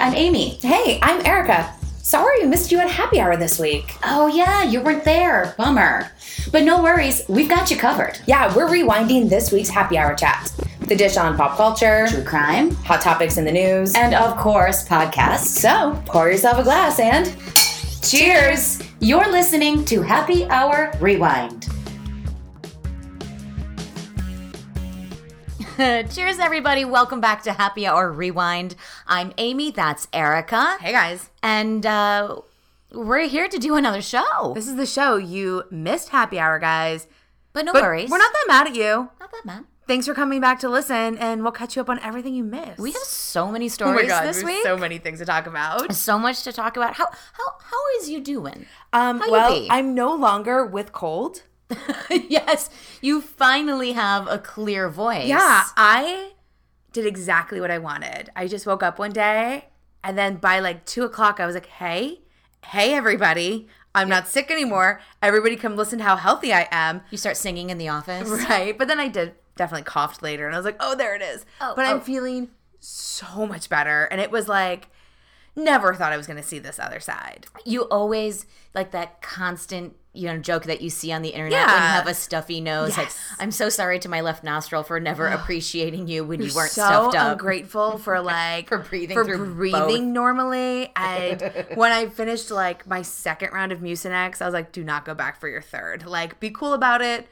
I'm Amy. Hey, I'm Erica. Sorry we missed you at happy hour this week. Oh, yeah, you weren't there. Bummer. But no worries, we've got you covered. Yeah, we're rewinding this week's happy hour chat. The dish on pop culture, True crime, hot topics in the news. and of course, podcasts. so, pour yourself a glass and cheers! You're listening to Happy Hour Rewind. Cheers, everybody. Welcome back to Happy Hour Rewind. I'm Amy. That's Erica. Hey guys, And uh, we're here to do another show. this is the show. You missed happy hour, guys. But no But worries. we're not that mad at you. Not that bad. Thanks for coming back to listen, and we'll catch you up on everything you missed. We have so many stories. oh my god, this week. so many things to talk about. so much to talk about. How how how is you doing? Um, How you well, be? I'm no longer with cold. yes, you finally have a clear voice. Yeah, I did exactly what I wanted. I just woke up one day, and then by like two o'clock, I was like, "Hey, hey, everybody." I'm not sick anymore. Everybody come listen to how healthy I am. You start singing in the office. Right. But then I did definitely coughed later and I was like, oh, there it is. Oh, but I'm oh. feeling so much better. And it was like, never thought I was going to see this other side. You always like that constant, you know, joke that you see on the internet when you Yeah. have a stuffy nose. Like, I'm so sorry to my left nostril for never appreciating you when you weren't so stuffed up. ungrateful for like For breathing for breathing both. normally. And when I finished like my second round of Mucinex, I was like, do not go back for your third. Like, be cool about it.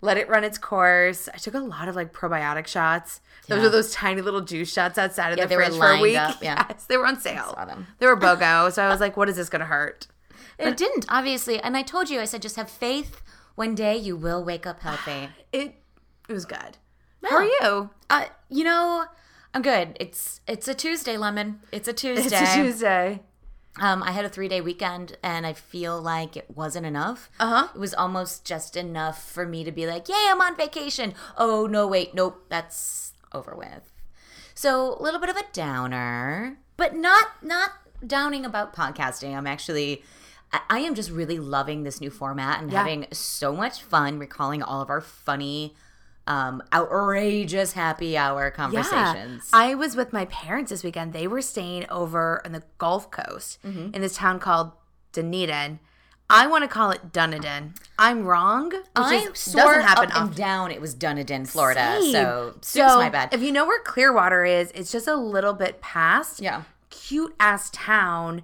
Let it run its course. I took a lot of like probiotic shots. Those Yeah. are those tiny little juice shots outside of Yeah, the they were fridge for a week. up, yeah. Yes, they were on sale. They were BOGO. so I was like, what is this going to hurt? It didn't, obviously. And I told you, I said, just have faith. One day you will wake up healthy. It it was good. How are you? Uh, you know, I'm good. It's it's a Tuesday, Lemon. It's a Tuesday. It's a Tuesday. Um, I had a three day weekend and I feel like it wasn't enough. Uh huh. It was almost just enough for me to be like, yay, I'm on vacation. Oh, no, wait, nope, that's over with. So a little bit of a downer, but not not downing about podcasting. I'm actually I, am just really loving this new format and Yeah. having so much fun recalling all of our funny, um, outrageous happy hour conversations. I was with my parents this weekend. They were staying over on the Gulf Coast Mm-hmm. in this town called Dunedin. I want to call it Dunedin. I'm wrong. Which I is, doesn't happen up and down it was Dunedin, Florida. Same. So, so so my bad. If you know where Clearwater is, it's just a little bit past. Yeah. Cute ass town,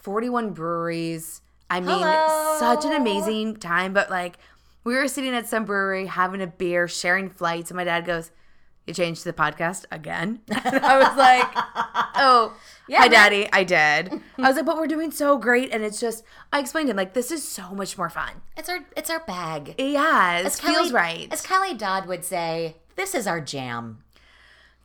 41 breweries. I mean, Hello. such an amazing time. But like, we were sitting at some brewery having a beer, sharing flights, and my dad goes, You changed the podcast again? And I was like, Oh, Yeah, hi, man. daddy. I did. I was like, But we're doing so great. And it's just, I explained to him, like, this is so much more fun. It's our it's our bag. Yeah, it As feels Kelly- right. As Kelly Dodd would say, this is our jam.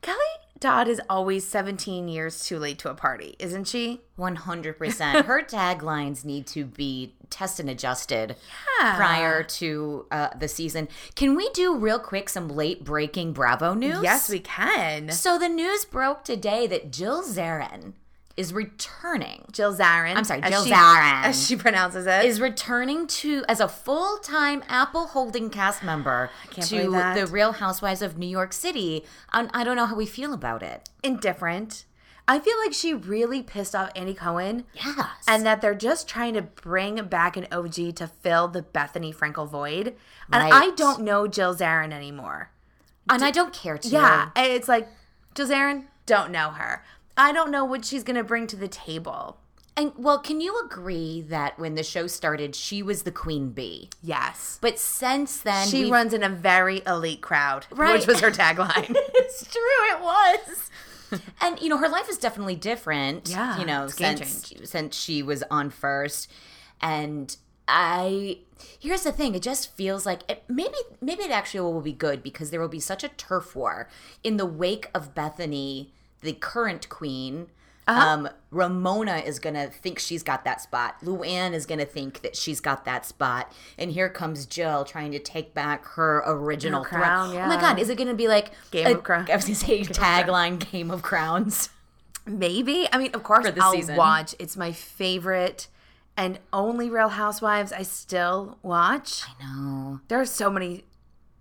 Kelly Dodd is always 17 years too late to a party, isn't she? 100%. Her taglines need to be test and adjusted Yeah. prior to uh, the season. Can we do real quick some late breaking Bravo news? Yes, we can. So the news broke today that Jill Zarin is returning. Jill Zarin. I'm sorry, as Jill she- Zarin. As she pronounces it. is returning to as a full-time Apple Holding cast member to the Real Housewives of New York City. And I don't know how we feel about it. indifferent. I feel like she really pissed off Andy Cohen. Yes. And that they're just trying to bring back an OG to fill the Bethenny Frankel void. And Right. I don't know Jill Zarin anymore. and I don't care to. Yeah. It's like, Jill Zarin, don't know her. I don't know what she's going to bring to the table. And well, can you agree that when the show started, she was the queen bee? Yes. But since then, She runs in a very elite crowd, Right. which was her tagline. it's true, it was. and you know, her life is definitely different. Yeah, you know, since since she was on first, and I. Here's the thing: it just feels like it, maybe maybe it actually will be good because there will be such a turf war in the wake of Bethenny, the current queen. Um, Ramona is gonna think she's got that spot. Luann is gonna think that she's got that spot, and here comes Jill trying to take back her original Her crown, Oh my. God, is it gonna be like Game a- of Crown- I was gonna say tagline Game of Crowns. Maybe. I mean, of course, I'll season. watch. It's my favorite and only Real Housewives I still watch. No, There are so many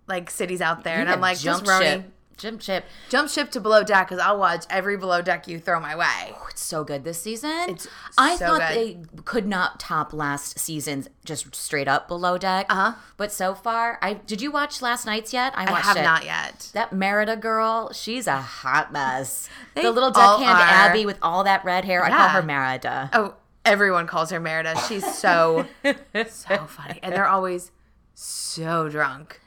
like cities out there, and I'm like, just Roni, ship. Jump ship. Jump ship to below deck because I'll watch every below deck you throw my way. Oh, it's so good this season. It's I so thought good. they could not top last season's just straight up below deck. Uh-huh. But so far, I did you watch last night's yet? I I have it. not yet. That Merida girl, she's a hot mess. The little deckhand. Abby with all that red hair. I call her Merida. Oh, everyone calls her Merida. She's so so funny, and they're always so drunk.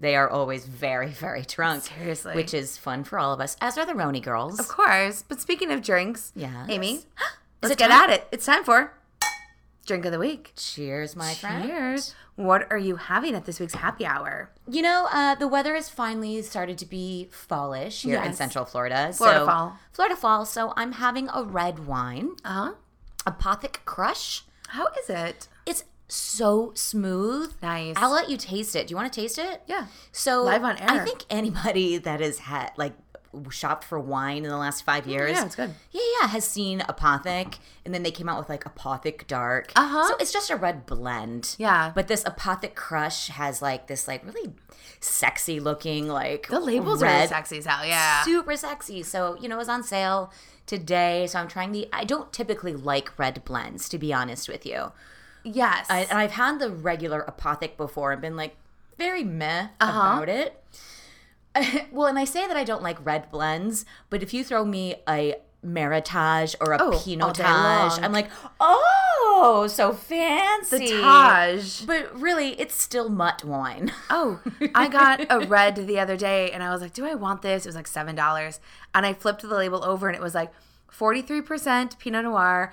They are always very, very drunk. Seriously. Which is fun for all of us, as are the Roni girls. Of course. But speaking of drinks, Yes. Amy, let's get time? at it. It's time for drink of the week. Cheers, my friend. Cheers. What are you having at this week's happy hour? You know, uh, the weather has finally started to be fallish here in Central Florida. Florida so, fall. Florida fall. So I'm having a red wine, Uh huh. Apothic Crush. How is it? So smooth. Nice. I'll let you taste it. Do you want to taste it? Yeah. So Live on air. I think anybody that has had like shopped for wine in the last five years, yeah, it's good. Yeah, yeah, has seen Apothic, and then they came out with like Apothic Dark. Uh-huh. So it's just a red blend. Yeah. But this Apothic Crush has like this like really sexy looking like The labels are really red, sexy as hell. Yeah. super sexy. So you know, it was on sale today. So I'm trying the. I don't typically like red blends, to be honest with you. Yes. I, and I've had the regular apothic before and been like very meh Uh-huh. about it. well, and I say that I don't like red blends, but if you throw me a Meritage or a Oh, Pinotage. I'm like, oh, so fancy. the Taj. But really, it's still mutt wine. Oh, I got a red the other day and I was like, do I want this? It was like $7. And I flipped the label over and it was like 43% Pinot Noir,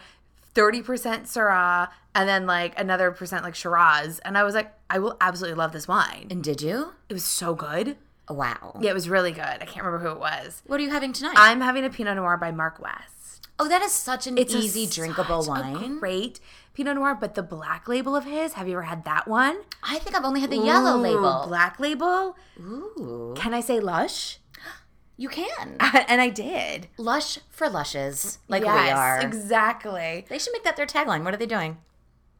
30% Syrah, and then like another percent like Shiraz. And I was like, I will absolutely love this wine. and did you? It was so good. Wow. Yeah, it was really good. I can't remember who it was. What are you having tonight? I'm having a Pinot Noir by Mark West. oh, that is such an It's a easy, drinkable such a wine. great Pinot Noir, but the black label of his, have you ever had that one? I think I've only had the yellow label. Black label. Ooh. Can I say lush? You can. and I did. Lush for lushes, like we are. Exactly. They should make that their tagline. What are they doing?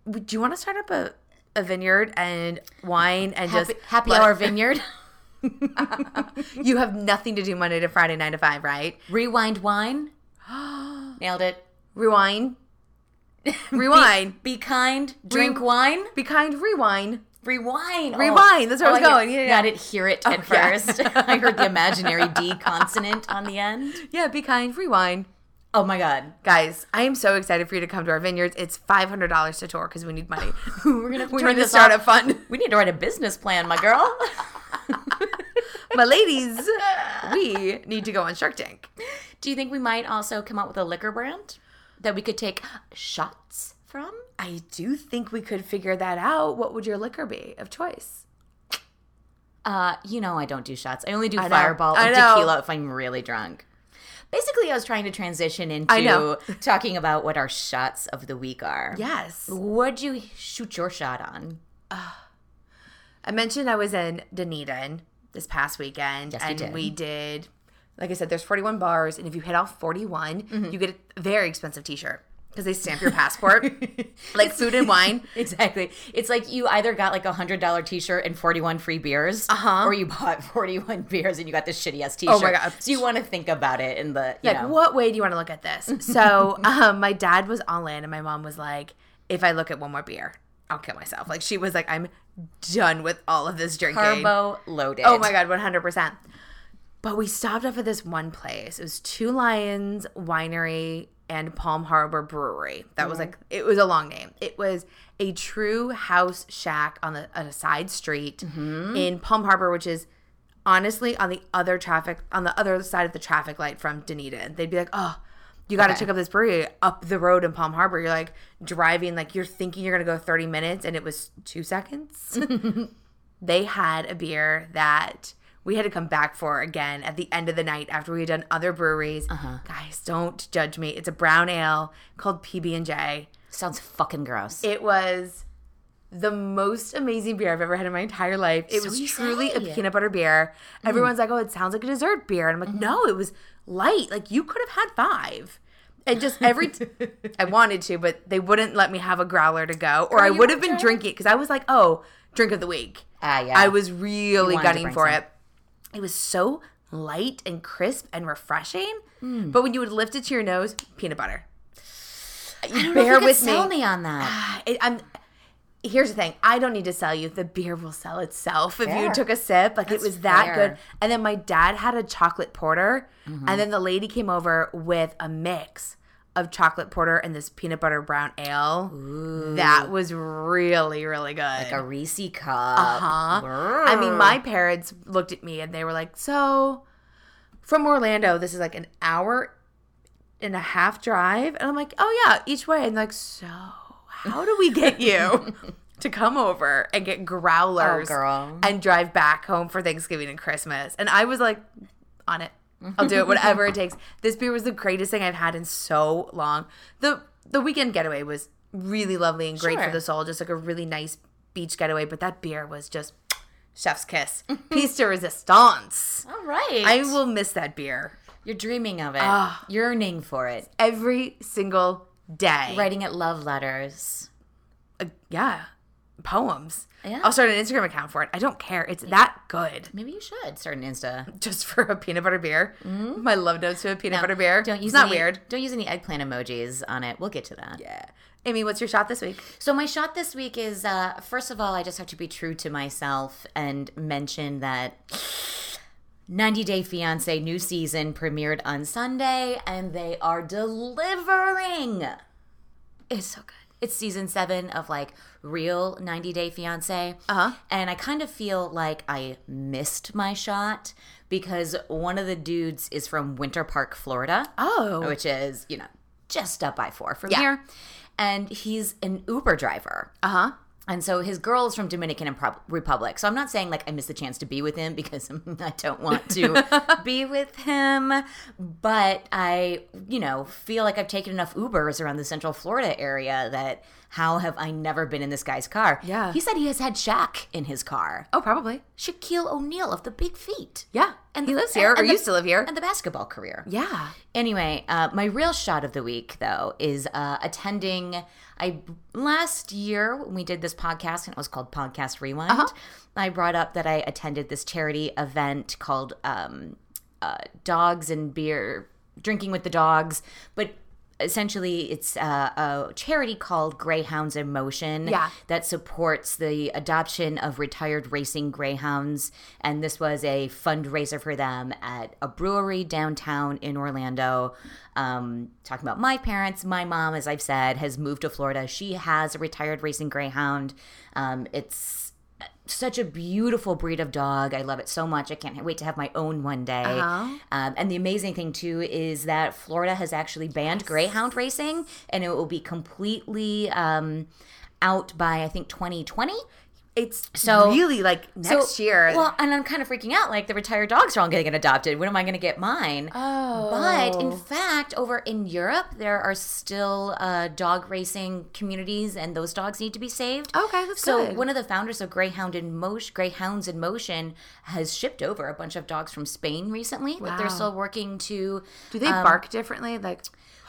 Do you want to start up a, a vineyard and wine and Happy, just happy let- hour vineyard. You have nothing to do Monday to Friday, nine to five, right? Rewind wine. Nailed it. Rewind. Rewind. Be kind. Drink Re- wine. Be kind. Rewind. Rewind. Oh, Rewind, that's where I oh, was going. Yeah, yeah. I didn't hear it oh, at yeah. first. I heard the imaginary D consonant on the end. Yeah, be kind. Rewind. Oh my god. Guys, I am so excited for you to come to our vineyards. It's five hundred dollars to tour because we need money. We're gonna we turn to this start off. a fund. We need to write a business plan, my girl. My ladies, we need to go on Shark Tank. Do you think we might also come up with a liquor brand that we could take shots from? I do think we could figure that out. What would your liquor be of choice? Uh, you know I don't do shots. I only do I fireball and tequila if I'm really drunk. Basically, I was trying to transition into talking about what our shots of the week are. Yes. What'd you shoot your shot on? I mentioned I was in Dunedin this past weekend, Yes, and did. we did. Like I said, there's 41 bars, and if you hit all 41, Mm-hmm. you get a very expensive T-shirt because they stamp your passport, like food and wine. Exactly. It's like you either got like a hundred dollar t shirt and forty one free beers, Uh-huh. or you bought forty one beers and you got this shitty ass t shirt. Oh my God. So you want to think about it in the you Like, know. what way do you want to look at this? So, um, my dad was all in, and my mom was like, "If I look at one more beer, I'll kill myself." Like she was like, "I'm done with all of this drinking." Carbo loaded. Oh my god, one hundred percent. But we stopped off at this one place. It was Two Lions Winery and Palm Harbor Brewery. That was like it was a long name. It was a true house shack on the on a side street mm-hmm. in Palm Harbor, which is honestly on the other traffic on the other side of the traffic light from Dunedin. They'd be like, oh. You got to Okay. check out this brewery up the road in Palm Harbor. You're like driving, like you're thinking you're gonna go 30 minutes, and it was two seconds they had a beer that we had to come back for again at the end of the night after we had done other breweries. Uh-huh. Guys, don't judge me. It's a brown ale called PB and J. Sounds fucking gross. It was the most amazing beer I've ever had in my entire life. It So was truly a peanut butter beer. Everyone's like, "Oh, it sounds like a dessert beer," and I'm like, "No, it was light. Like you could have had five. And just every, t- I wanted to, but they wouldn't let me have a growler to go, or Girl, I would have been drinking because I was like, "Oh, drink of the week." Ah, yeah. I was really gunning for some. it. It was so light and crisp and refreshing. Hmm. But when you would lift it to your nose, peanut butter. I don't know if Bear with sell me. me on that. It, I'm. Here's the thing. I don't need to sell you. The beer will sell itself if you took a sip. Like That's it was that fair. good. And then my dad had a chocolate porter, Mm-hmm. and then the lady came over with a mix of chocolate porter and this peanut butter brown ale. That was really really good. Like a Reese cup. Uh huh. I mean, my parents looked at me and they were like, "So, from Orlando, this is like an hour and a half drive," and I'm like, "Oh yeah, each way." And like, so how do we get you to come over and get growlers Oh, and drive back home for Thanksgiving and Christmas? And I was like, on it. I'll do it, whatever it takes. This beer was the greatest thing I've had in so long. the The weekend getaway was really lovely and great Sure. for the soul, just like a really nice beach getaway. But that beer was just chef's kiss, piece de resistance. All right. I will miss that beer You're dreaming of it. Ah. Yearning for it. every single day. Writing it love letters. Uh, yeah, poems. Yeah. I'll start an Instagram account for it. I don't care. It's that good. Maybe you should start an Insta. Just for a peanut butter beer. My love notes to a peanut butter beer. Don't use it's not any, weird. Don't use any eggplant emojis on it. We'll get to that. Yeah. Amy, what's your shot this week? So my shot this week is uh, first of all, I just have to be true to myself and mention that 90 Day Fiance new season premiered on Sunday, and they are delivering. It's so good. It's season seven of like real 90 Day Fiance. Uh-huh. And I kind of feel like I missed my shot because one of the dudes is from Winter Park, Florida Oh. which is, you know, just up by four from Yeah. here. And he's an Uber driver. Uh huh. And so his girl is from Dominican and Republic. So I'm not saying like I missed the chance to be with him because I don't want to be with him, but I, you know, feel like I've taken enough Ubers around the Central Florida area that how have I never been in this guy's car? Yeah. He said he has had Shaq in his car. Oh, probably. Shaquille O'Neal of the Big Feet. Yeah. And he the- lives here or and the- used to live here. And the basketball career. yeah. Anyway, uh, my real shot of the week, though, is uh, attending. I last year when we did this podcast and it was called Podcast Rewind. Uh-huh. I brought up that I attended this charity event called um, uh, Dogs and Beer, Drinking with the Dogs, but essentially it's uh, a charity called Greyhounds in Motion Yeah. that supports the adoption of retired racing greyhounds. And this was a fundraiser for them at a brewery downtown in Orlando. Um, talking about my parents, my mom, as I've said, has moved to Florida. She has a retired racing greyhound. Um, it's such a beautiful breed of dog. I love it so much. I can't wait to have my own one day. Uh-huh. Um, and the amazing thing too is that Florida has actually banned greyhound racing, and it will be completely um, out by I think 2020. It's So- really like next So- year. Well, and I'm kind of freaking out. Like the retired dogs are all getting adopted. When am I going to get mine? oh. But in fact, over in Europe, there are still uh, dog racing communities, and those dogs need to be saved. Okay, that's so good. one of the founders of Greyhound in Motion, Greyhounds in Motion, has shipped over a bunch of dogs from Spain recently. But they're still working to. do they um, bark differently? Like,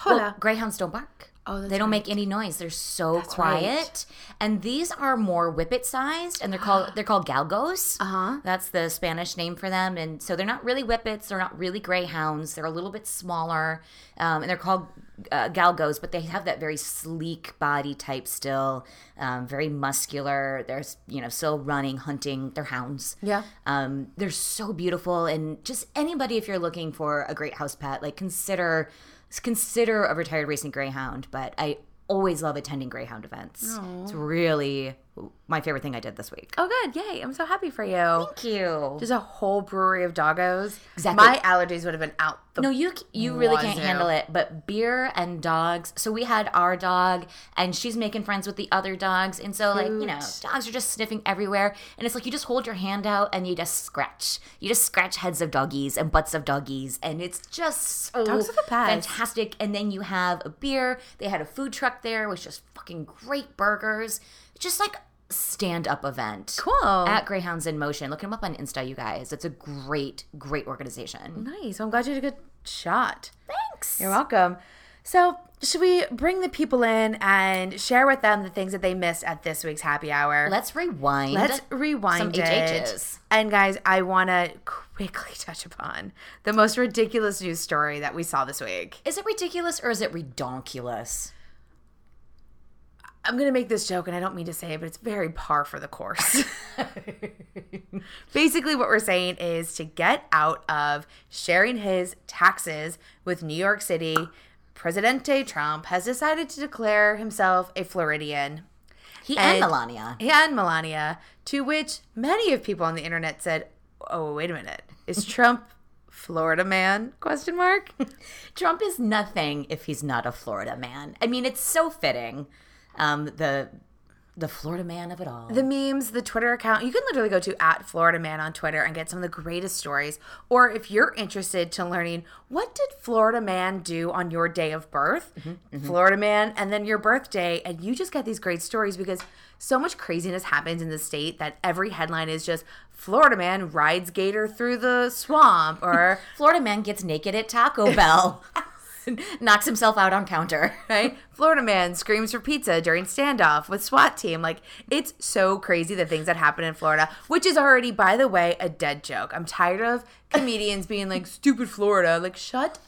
Well, greyhounds don't bark. Oh, they don't right. make any noise. They're so That's quiet. right. And these are more whippet sized, and they're called they're called galgos. Uh-huh. That's the Spanish name for them. And so they're not really whippets. They're not really greyhounds. They're a little bit smaller, um, and they're called uh, galgos. But they have that very sleek body type still, um, very muscular. They're you know still running, hunting. They're hounds. Yeah. Um, they're so beautiful, and just anybody, if you're looking for a great house pet, like consider consider a retired racing greyhound. But I always love attending greyhound events. It's really my favorite thing I did this week. Oh, good. Yay. I'm so happy for you. Thank you. Just a whole brewery of doggos. Exactly. My allergies would have been out the No, you you really can't handle it. But beer and dogs. So we had our dog, and she's making friends with the other dogs, and so like you know, dogs are just sniffing everywhere, and it's like you just hold your hand out and you just scratch. You just scratch heads of doggies and butts of doggies, and it's just so Dogs are the best. fantastic. And then you have a beer. They had a food truck there, with just fucking great burgers. Just like stand up event. Cool. At Greyhounds in Motion. Look them up on Insta, you guys. It's a great, great organization. Nice. I'm glad you had a good shot. Thanks. You're welcome. So should we bring the people in and share with them the things that they missed at this week's happy hour? Let's rewind. Let's rewind some it. HHs. And guys, I want to quickly touch upon the most ridiculous news story that we saw this week. Is it ridiculous or is it redonkulous? I'm going to make this joke and I don't mean to say it, but it's very par for the course. Basically, what we're saying is to get out of sharing his taxes with New York City, Presidente Trump has decided to declare himself a Floridian. He and, And- Melania. and Melania, to which many of people on the internet said, "Oh, wait a minute. Is Trump Florida man?" question mark. Trump is nothing if he's not a Florida man. I mean, it's so fitting. Um, the the Florida man of it all. the memes, the Twitter account, you can literally go to at Florida Man on Twitter and get some of the greatest stories. Or if you're interested to learning what did Florida Man do on your day of birth, Florida Man, and then your birthday, and you just get these great stories because so much craziness happens in the state that every headline is just Florida Man rides gator through the swamp or Florida man gets naked at Taco Bell. Knocks himself out on counter. right? Florida man screams for pizza during standoff with SWAT team. Like it's so crazy the things that happen in Florida, which is already, by the way, a dead joke. I'm tired of comedians being like, "Stupid Florida." Like, shut.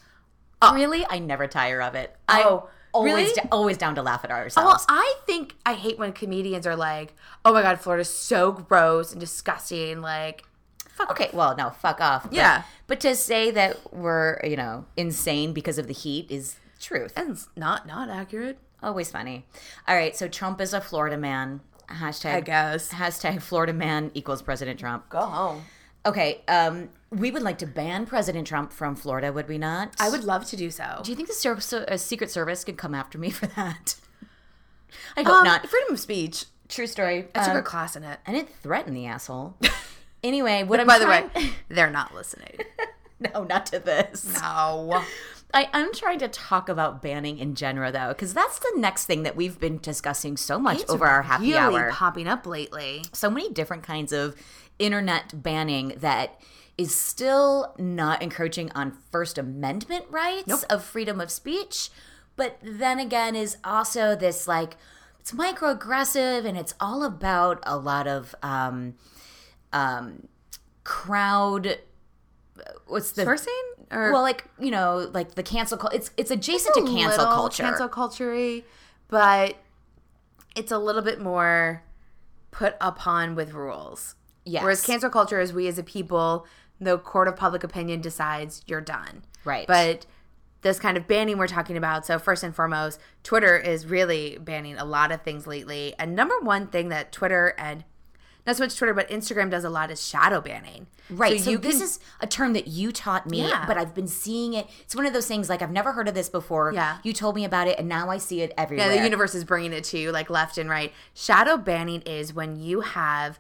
Really? I never tire of it. Oh, I'm always, really? always down to laugh at ourselves. Well. I think I hate when comedians are like, "Oh my god, Florida's so gross and disgusting." Like, fuck. okay, well, no, fuck off. But- Yeah. But to say that we're, you know, insane because of the heat is truth. and it's not not accurate. Always funny. All right, so Trump is a Florida man. Hashtag I guess. Hashtag Florida man equals President Trump. Go home. Okay, um, we would like to ban President Trump from Florida, would we not? I would love to do so. Do you think the so- uh, Secret Service could come after me for that? I hope Um, not. Freedom of speech. True story. I took Um, a class in it. And it threatened the asshole. anyway, what I'm By the way, they're not listening. no, not to this. No. I, I'm trying to talk about banning in general, though, because that's the next thing that we've been discussing so much over our happy really hour. popping up lately. so many different kinds of internet banning that is still not encroaching on First Amendment rights of freedom of speech, but then again is also this like it's microaggressive and it's all about a lot of um, um, crowd. What's the Sourcing or well, like you know, like the cancel. It's it's adjacent to a cancel culture. cancel culture, but it's a little bit more put upon with rules. Yes. Whereas cancel culture is we as a people, the court of public opinion decides you're done. Right. But this kind of banning we're talking about. So first and foremost, Twitter is really banning a lot of things lately. And number one thing that Twitter and not so much Twitter, but Instagram does a lot of shadow banning. Right. So, you this can- is a term that you taught me, Yeah. but I've been seeing it. It's one of those things like I've never heard of this before. Yeah. You told me about it, and now I see it everywhere. Yeah, the universe is bringing it to you like left and right. Shadow banning is when you have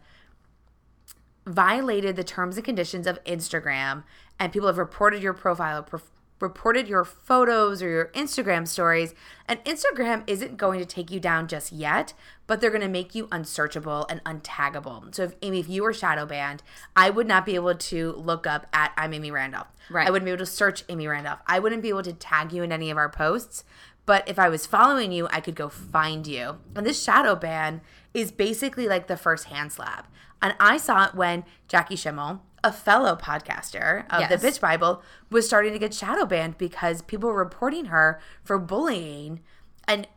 violated the terms and conditions of Instagram and people have reported your profile, pro- reported your photos or your Instagram stories, and Instagram isn't going to take you down just yet, but they're going to make you unsearchable and untaggable. So if Amy, if you were shadow banned, I would not be able to look up at I'm Amy Randolph. Right. I wouldn't be able to search Amy Randolph. I wouldn't be able to tag you in any of our posts. But if I was following you, I could go find you. And this shadow ban is basically like the first hand slap. And I saw it when Jackie Schimmel, a fellow podcaster of Yes. the Bitch Bible, was starting to get shadow banned because people were reporting her for bullying. And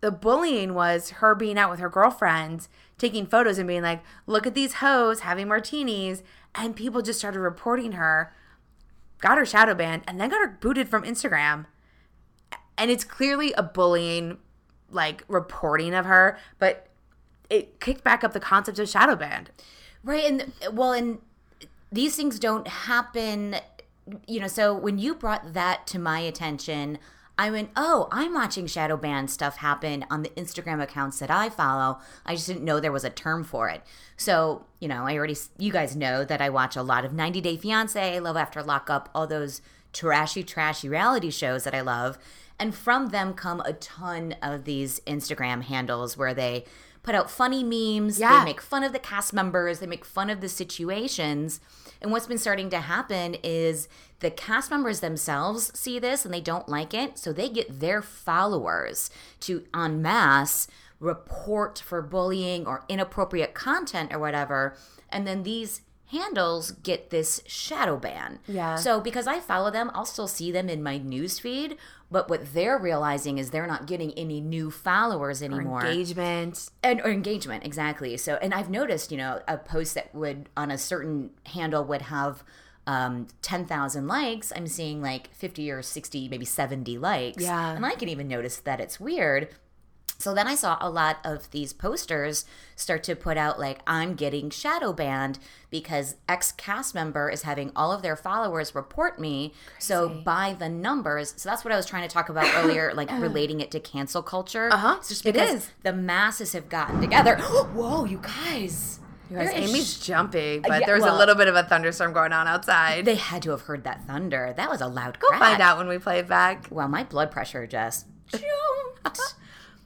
the bullying was her being out with her girlfriends, taking photos and being like, look at these hoes having martinis. And people just started reporting her, got her shadow banned, and then got her booted from Instagram. And it's clearly a bullying, like, reporting of her, but it kicked back up the concept of shadow banned. Right. And well, and these things don't happen, you know. So when you brought that to my attention, I went, oh, I'm watching shadow ban stuff happen on the Instagram accounts that I follow. I just didn't know there was a term for it. So, you know, I already, you guys know that I watch a lot of 90 Day Fiance, Love After Lockup, all those trashy, trashy reality shows that I love. And from them come a ton of these Instagram handles where they put out funny memes. Yeah. They make fun of the cast members. They make fun of the situations. And what's been starting to happen is the cast members themselves see this and they don't like it. So they get their followers to en masse report for bullying or inappropriate content or whatever. And then these handles get this shadow ban. Yeah. So because I follow them, I'll still see them in my news feed. But what they're realizing is they're not getting any new followers anymore Engagement. and or engagement exactly so and i've noticed you know a post that would on a certain handle would have um 10,000 likes i'm seeing like 50 or 60 maybe 70 likes Yeah. and i can even notice that it's weird so then I saw a lot of these posters start to put out like I'm getting shadow banned because X cast member is having all of their followers report me. So by the numbers, so that's what I was trying to talk about earlier, like relating it to cancel culture. Uh-huh. It's just because is. the masses have gotten together. Whoa, you guys! You guys, Amy's sh- jumping, but yeah, there's a well- little bit of a thunderstorm going on outside. They had to have heard that thunder. That was a loud We'll crack. find out when we play it back. Well, my blood pressure just jumped.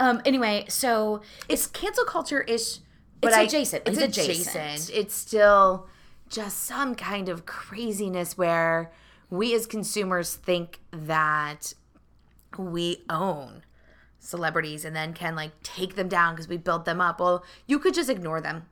Um. Anyway, so It's cancel culture ish, but It's I- adjacent. It's It's adjacent. adjacent. It's still just some kind of craziness where we as consumers think that we own celebrities and then can like take them down because we built them up. Well, you could just ignore them.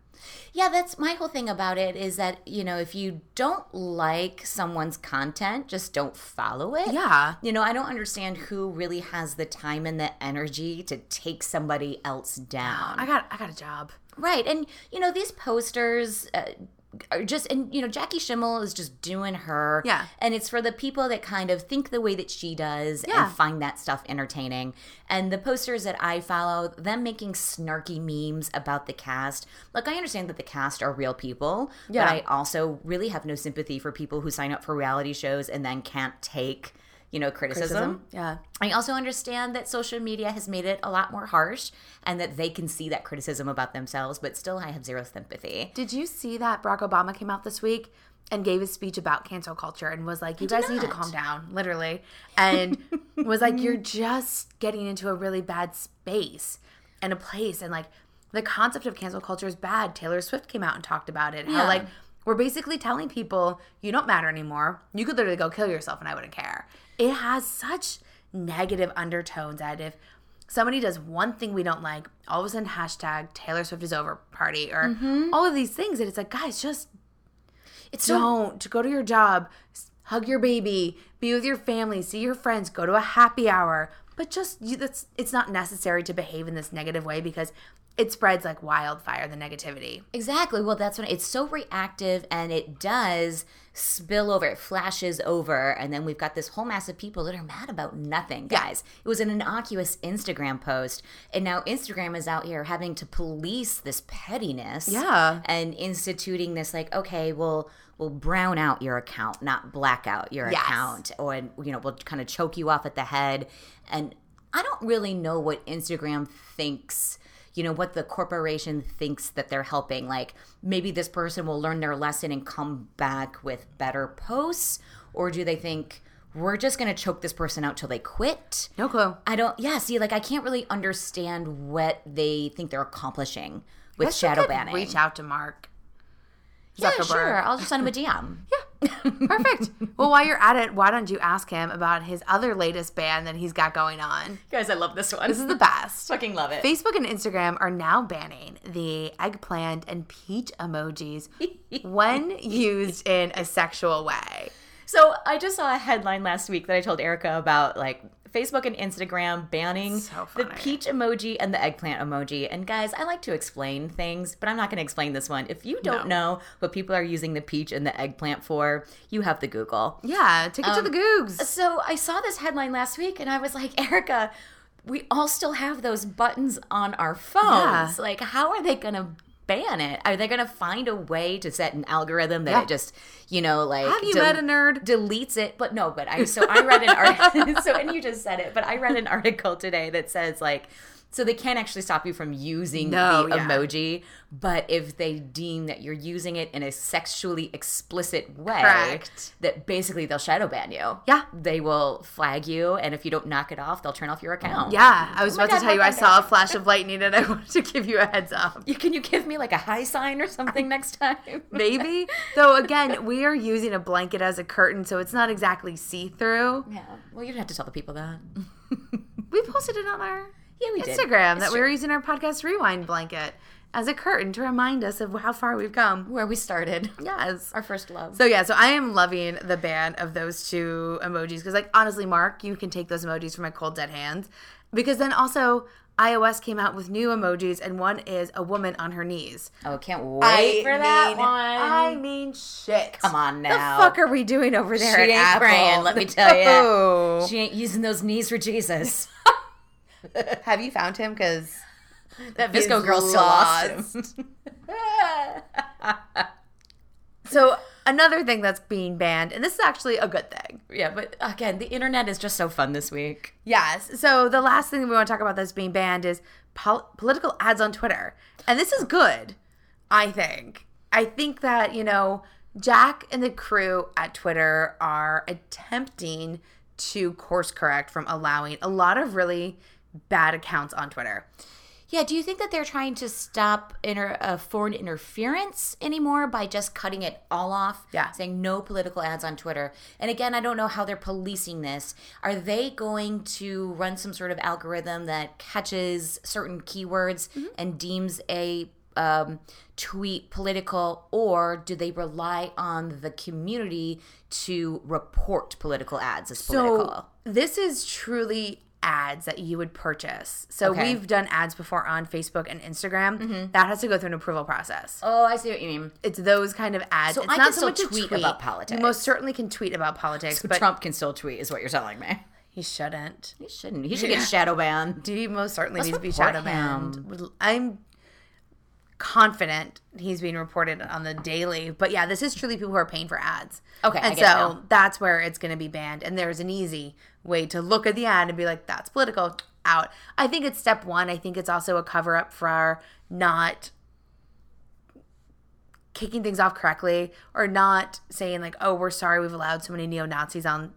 Yeah, that's my whole thing about it is that, you know, if you don't like someone's content, just don't follow it. Yeah. You know, I don't understand who really has the time and the energy to take somebody else down. I got I got a job. Right. And, you know, these posters uh, just, and, you know, Jackie Schimmel is just doing her. Yeah. And it's for the people that kind of think the way that she does Yeah. and find that stuff entertaining. And the posters that I follow, them making snarky memes about the cast. Like, I understand that the cast are real people, Yeah. but I also really have no sympathy for people who sign up for reality shows and then can't take, you know, criticism. Yeah. I also understand that social media has made it a lot more harsh and that they can see that criticism about themselves, but still I have zero sympathy. Did you see that Barack Obama came out this week and gave a speech about cancel culture and was like, "You guys need to calm down," literally, and was like, "You're just getting into a really bad space and a place." And like, the concept of cancel culture is bad. Taylor Swift came out and talked about it. How like we're basically telling people you don't matter anymore. You could literally go kill yourself, and I wouldn't care. It has such negative undertones that if somebody does one thing we don't like, all of a sudden hashtag Taylor Swift is over party or mm-hmm. all of these things, and it's like, guys, just It's don't go to your job, hug your baby, be with your family, see your friends, go to a happy hour. But just you, that's it's not necessary to behave in this negative way because it spreads like wildfire. The negativity. Exactly. Well, that's when it's so reactive and it does spill over. It flashes over. And then we've got this whole mass of people that are mad about nothing, guys. It was an innocuous Instagram post. And now Instagram is out here having to police this pettiness. Yeah. And instituting this, like, okay, well, we'll brown out your account, not black out your Yes. account. Or, you know, we'll kind of choke you off at the head. And I don't really know what Instagram thinks you know what the corporation thinks that they're helping like maybe this person will learn their lesson and come back with better posts or do they think we're just going to choke this person out till they quit No clue. i don't yeah see like i can't really understand what they think they're accomplishing with shadow banning Reach out to Mark. Yeah sure i'll just send him a dm yeah. Perfect. well, while you're at it, why don't you ask him about his other latest band that he's got going on? guys i love this one This is the best. fucking love it Facebook and Instagram are now banning the eggplant and peach emojis when used in a sexual way. So I just saw a headline last week that I told Erica about like Facebook and Instagram banning So the peach emoji and the eggplant emoji. And guys, I like to explain things, but I'm not going to explain this one. If you don't know what people are using the peach and the eggplant for, you have the Google. Yeah, take it to the um, googs. So I saw this headline last week and I was like, Erica, we all still have those buttons on our phones. Yeah. Like, how are they going to ban it? Are they going to find a way to set an algorithm that Yeah. it just, you know, like Have you del- met a nerd? Deletes it, but no. But I so I read an article. so and you just said it, but I read an article today that says like So they can't actually stop you from using No, the yeah. emoji, but if they deem that you're using it in a sexually explicit way, Correct. that basically they'll shadow ban you. Yeah. They will flag you, and if you don't knock it off, they'll turn off your account. Yeah, I was Oh about God, to tell you I saw a flash of lightning and I wanted to give you a heads up. You, can you give me like a high sign or something next time? Maybe. Though again, we are using a blanket as a curtain, so it's not exactly see-through. Yeah. Well, you don't have to tell the people that. We posted it on our Yeah, we did. Instagram It's that we true. were using our podcast rewind blanket as a curtain to remind us of how far we've come. Where we started. Yes. Our first love. So yeah, so I am loving the ban of those two emojis because, like, honestly, Mark, you can take those emojis from my cold dead hands because then also iOS came out with new emojis and one is a woman on her knees. oh, can't wait for that mean- one. I mean, shit. Come on now. What the fuck are we doing over there? She ain't Apple? praying, let me tell you. Oh. She ain't using those knees for Jesus. Have you found him? Because that VSCO girl still lost lost. him. so another thing that's being banned, and this is actually a good thing. yeah, but again, the internet is just so fun this week. Yes. So the last thing we want to talk about that's being banned is pol- political ads on Twitter. And this is good, I think. I think that, you know, Jack and the crew at Twitter are attempting to course correct from allowing a lot of really bad accounts on Twitter. Yeah, do you think that they're trying to stop inter- uh, foreign interference anymore by just cutting it all off? Yeah. Saying no political ads on Twitter. And again, I don't know how they're policing this. Are they going to run some sort of algorithm that catches certain keywords Mm-hmm. and deems a um, tweet political, or do they rely on the community to report political ads as political? So this is truly ads that you would purchase. So Okay. we've done ads before on Facebook and Instagram. Mm-hmm. That has to go through an approval process. oh, I see what you mean. It's those kind of ads. So it's I not can so still much tweet tweet about politics. You most certainly can tweet about politics, but Trump can still tweet, is what you're telling me. he shouldn't. He shouldn't. He should get shadow banned. He most certainly Let's needs to be shadow banned. I'm confident he's being reported on the daily, but yeah, this is truly people who are paying for ads. Okay, and so now. that's where it's going to be banned. And there's an easy way to look at the ad and be like, "That's political." Out. I think it's step one. I think it's also a cover up for our not kicking things off correctly or not saying like, "Oh, we're sorry we've allowed so many neo Nazis on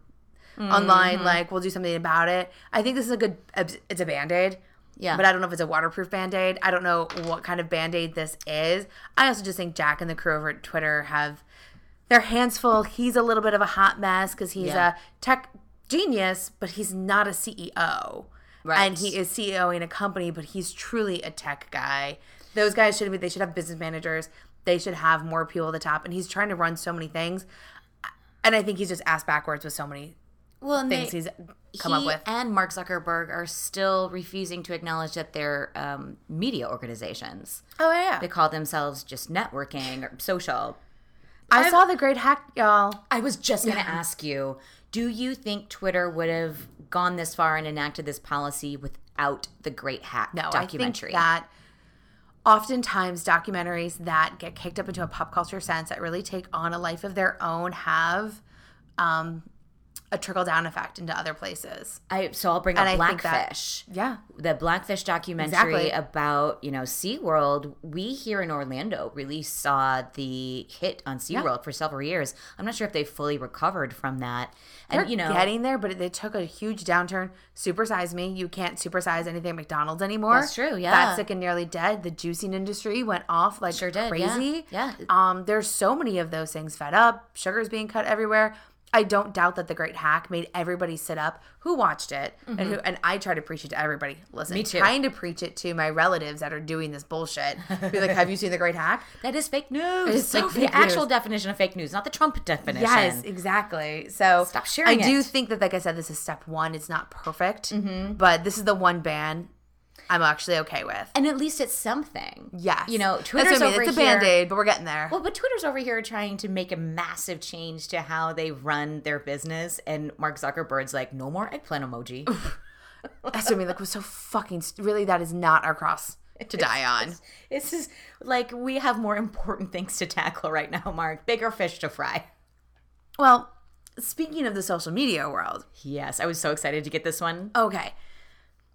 Mm-hmm. online. Like, we'll do something about it." I think this is a good. It's a band aid. Yeah. But I don't know if it's a waterproof band aid. I don't know what kind of band aid this is. I also just think Jack and the crew over at Twitter have their hands full. He's a little bit of a hot mess because he's Yeah. a tech genius, but he's not a CEO. Right. And he is CEOing a company, but he's truly a tech guy. Those guys should be, they should have business managers. They should have more people at the top. And he's trying to run so many things. And I think he's just ass backwards with so many well, things they- he's come he up with. and Mark Zuckerberg are still refusing to acknowledge that they're um, media organizations. Oh, yeah. They call themselves just networking or social. I saw the great hack, y'all. I was just going to ask you do you think Twitter would have gone this far and enacted this policy without the Great Hack No, documentary? I think that oftentimes documentaries that get kicked up into a pop culture sense that really take on a life of their own have um, a trickle down effect into other places. I, so I'll bring And up I think that- Blackfish. Yeah. the Blackfish documentary Exactly. about, you know, SeaWorld, we here in Orlando really saw the hit on SeaWorld for several years. I'm not sure if they fully recovered from that. And, They're you know, getting there, but they took a huge downturn. Supersize me. You can't supersize anything at McDonald's anymore. That's true, yeah. That's sick and nearly dead. The juicing industry went off like Sure did, yeah, crazy. yeah. Um, there's so many of those things fed up. Sugar's being cut everywhere. I don't doubt that the Great Hack made everybody sit up who watched it, and who and I try to preach it to everybody. Listen, Mm-hmm. Me too. Trying to preach it to my relatives that are doing this bullshit. Be like, have you seen the Great Hack? that is fake news. is so like fake the actual definition of fake news, not the Trump definition. Yes, exactly. So Stop sharing I do think that, like I said, this is step one. It's not perfect, Mm-hmm. but this is the one ban I'm actually okay with. And at least it's something. Yes, You know, That's Twitter's what I mean. over It's a here. band aid, but we're getting there. Well, but Twitter's over here trying to make a massive change to how they run their business, and Mark Zuckerberg's like, no more eggplant emoji. That's what I mean. Like, was so fucking st- really. That is not our cross to die on. This is like we have more important things to tackle right now, Mark. Bigger fish to fry. Well, speaking of the social media world, Yes, I was so excited to get this one. okay.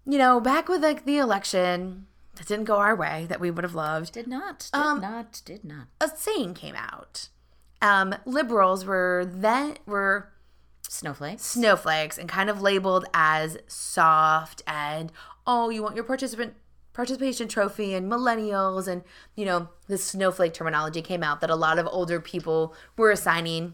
You know, back with like the election that didn't go our way that we would have loved, Did not. Did Um, not. Did not. a saying came out. Um, liberals were then were Snowflakes. snowflakes and kind of labeled as soft and oh you want your participant participation trophy and millennials and you know the snowflake terminology came out that a lot of older people were assigning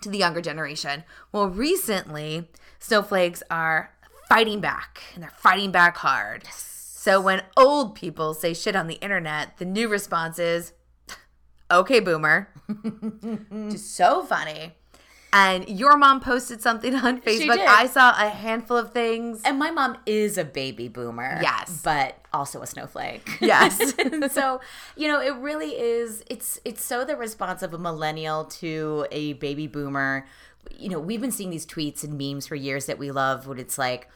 to the younger generation well recently snowflakes are fighting back and they're fighting back hard so when old people say shit on the internet the new response is okay boomer just so funny and your mom posted something on Facebook. I saw a handful of things. And my mom is a baby boomer. Yes. But also a snowflake. Yes. So, you know, it really is it's it's so the response of a millennial to a baby boomer. You know, we've been seeing these tweets and memes for years that we love when it's like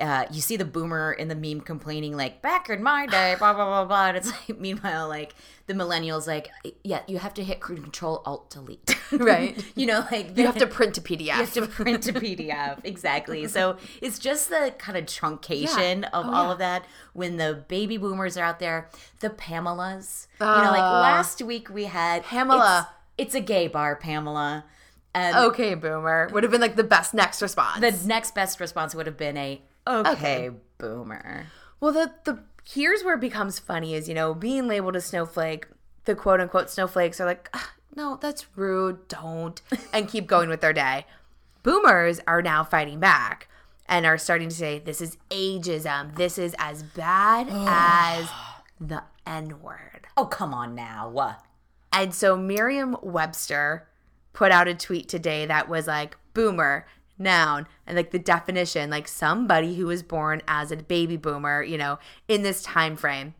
uh, you see the boomer in the meme complaining like back in my day, blah blah blah blah. And it's like meanwhile, like the millennials, like yeah, you have to hit Control Alt Delete, Right. you know, like You have to print a PDF. you have to print a PDF. exactly. So it's just the kind of truncation Yeah. of Oh, all yeah. of that when the baby boomers are out there, the Pamelas. you know, like Ah. last week we had Pamela. It's, it's a gay bar, Pamela. And okay, boomer. Would have been like the best next response. the next best response would have been a okay, boomer. well, the the here's where it becomes funny is you know being labeled a snowflake. The quote unquote snowflakes are like, "Ah, no, that's rude. Don't, and keep going with their day. Boomers are now fighting back and are starting to say this is ageism. This is as bad as the N word. Oh, come on now. And so Merriam Webster put out a tweet today that was like boomer, noun, and like the definition, like somebody who was born as a baby boomer, you know, in this time frame.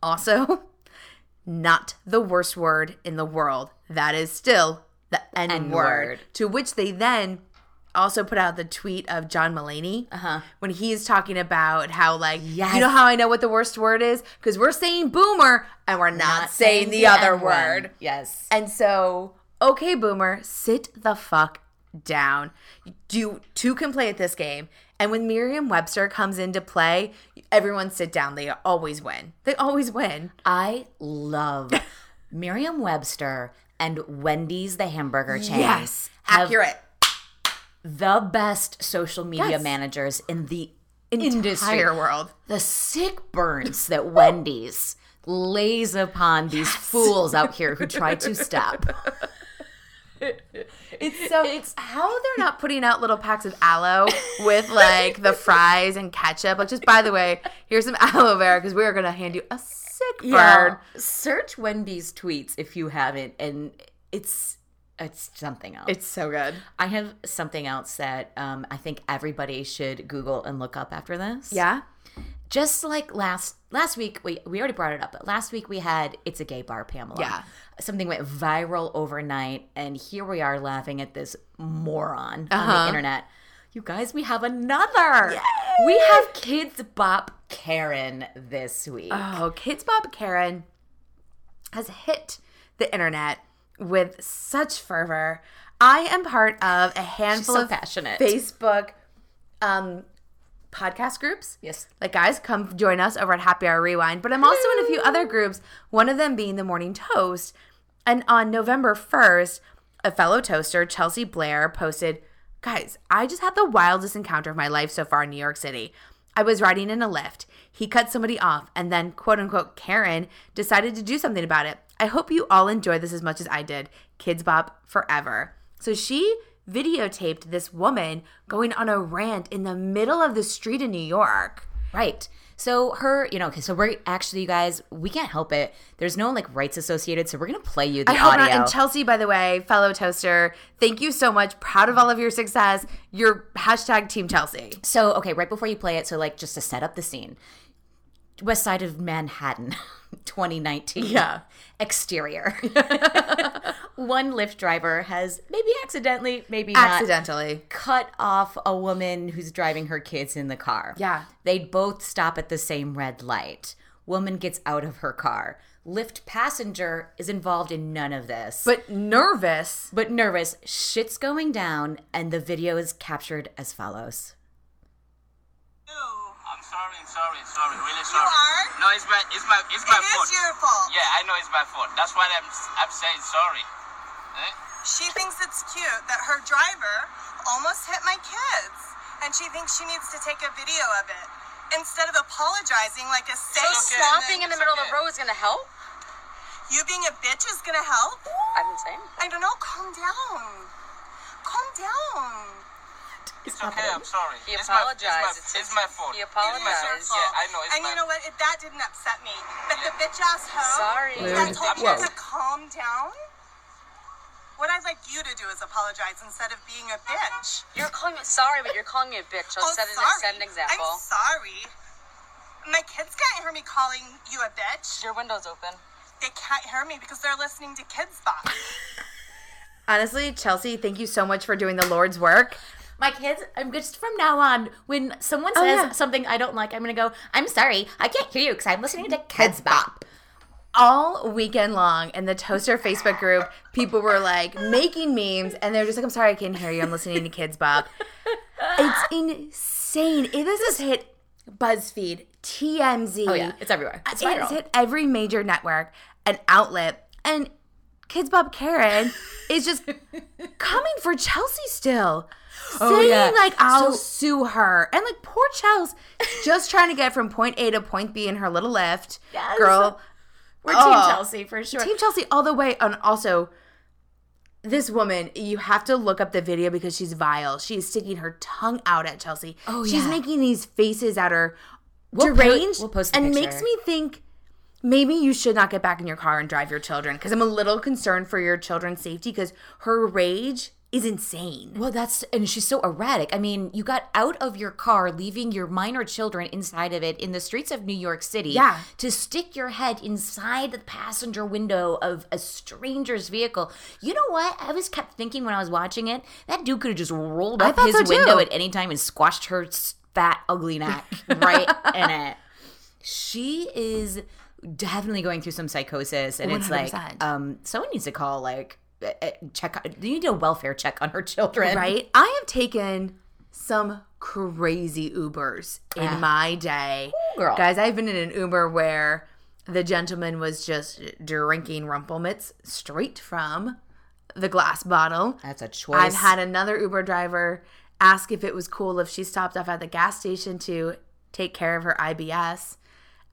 Also, not the worst word in the world. That is still the N word. N-word. To which they then also put out the tweet of John Mulaney uh-huh. when he's talking about how like Yes. you know how I know what the worst word is because we're saying boomer and we're not, saying, the, other N word. Yes. And so, okay, boomer, sit the fuck down. Do two can play at this game. And when Merriam Webster comes into play, everyone sit down. They always win. They always win. I love Merriam Webster and Wendy's the hamburger chain. Yes, accurate. the best social media Yes. managers in the industry. Entire world. The sick burns that Wendy's lays upon these fools out here who try to step. It's so it's how they're not putting out little packs of aloe with like the fries and ketchup. Like, just by the way, here's some aloe vera because we are gonna hand you a sick bird. Search Wendy's tweets if you haven't, and it's it's something else. It's so good. I have something else that um, I think everybody should Google and look up after this. Yeah. Just like last last week we we already brought it up but last week we had it's a gay bar pamela Yeah. something went viral overnight and here we are laughing at this moron on Uh-huh. the internet you guys we have another we have Kidz Bop karen this week Oh, Kidz Bop Karen has hit the internet with such fervor. I am part of a handful so of passionate. Facebook um, podcast groups. yes Like, guys, come join us over at Happy Hour Rewind. But I'm also in a few other groups, one of them being the Morning Toast. And on November 1st, a fellow toaster, Chelsea Blair, posted, Guys, I just had the wildest encounter of my life so far in New York City. I was riding in a Lyft. He cut somebody off, and then, quote unquote, Karen decided to do something about it. I hope you all enjoy this as much as I did. Kidz Bop forever. So she videotaped this woman going on a rant in the middle of the street in New York. right so her you know okay so we're actually you guys we can't help it there's no like rights associated so we're gonna play you the I hope audio not. And Chelsea, by the way, fellow toaster, thank you so much. Proud of all of your success. Your hashtag Team Chelsea. So, okay, right before you play it, so like just to set up the scene West Side of Manhattan, 2019. Yeah. Exterior. One Lyft driver has maybe accidentally, maybe not, Accidentally. cut off a woman who's driving her kids in the car. Yeah. They'd both stop at the same red light. Woman gets out of her car. Lyft passenger is involved in none of this. But nervous. but nervous, shit's going down, and the video is captured as follows. Ew. saying sorry, sorry, sorry, really sorry. are? No, it's my, it's my, it's my It fault. is your fault. Yeah, I know it's my fault. That's why I'm, I'm saying sorry. Eh? She thinks it's cute that her driver almost hit my kids, and she thinks she needs to take a video of it instead of apologizing like a saint. So and Stopping in the middle of the road is gonna help? You being a bitch is gonna help. I'm been saying. I don't know. Calm down. Calm down. It's okay, I'm sorry. He it's apologized. it's, It's my, it's my fault. he It's my apologized. fault. Yeah, I know. It's and my you know what? It, that didn't upset me. But the bitch ass hoe Sorry. that told me to calm down. What I'd like you to do is apologize instead of being a bitch. You're calling me sorry, but you're calling me a bitch. So Oh, set, an, sorry. set an example. I'm sorry. My kids can't hear me calling you a bitch. Your window's open. They can't hear me because they're listening to Kidz Bop. Honestly, Chelsea, thank you so much for doing the Lord's work. My kids, I'm just from now on. When someone Oh, says yeah. something I don't like, I'm gonna go. I'm sorry, I can't hear you because I'm listening to Kidz Bop. All weekend long in the Toaster Facebook group, people were like making memes, and they're just like, "I'm sorry, I can't hear you. I'm listening to Kidz Bop. It's insane. It this has hit BuzzFeed, TMZ. Oh yeah, it's everywhere. It's viral. hit every major network and outlet, and Kidz Bop Karen is just coming for Chelsea still. Oh, saying yeah. like I'll So- sue her and like poor Chels just trying to get from point A to point B in her little Lyft. Yes. Girl, We're Oh. Team Chelsea for sure. Team Chelsea all the way. And also, this woman, you have to look up the video because she's vile. She's sticking her tongue out at Chelsea. Oh, She's yeah. making these faces at her, We'll po- deranged, we'll post the and picture. makes me think maybe you should not get back in your car and drive your children because I'm a little concerned for your children's safety because her rage is insane. Well, that's and she's so erratic. I mean, you got out of your car, leaving your minor children inside of it in the streets of New York City. Yeah. To stick your head inside the passenger window of a stranger's vehicle. You know what? I was kept thinking when I was watching it, that dude could have just rolled up his so, window at any time and squashed her fat, ugly neck right in it. She is definitely going through some psychosis, and it's like, um, someone needs to call like. Uh, Check. You need a welfare check on her children, Right? I have taken some crazy Ubers in my day. girl. Guys, I've been in an Uber where the gentleman was just drinking Rumpleminze straight from the glass bottle. That's a choice. I've had another Uber driver ask if it was cool if she stopped off at the gas station to take care of her IBS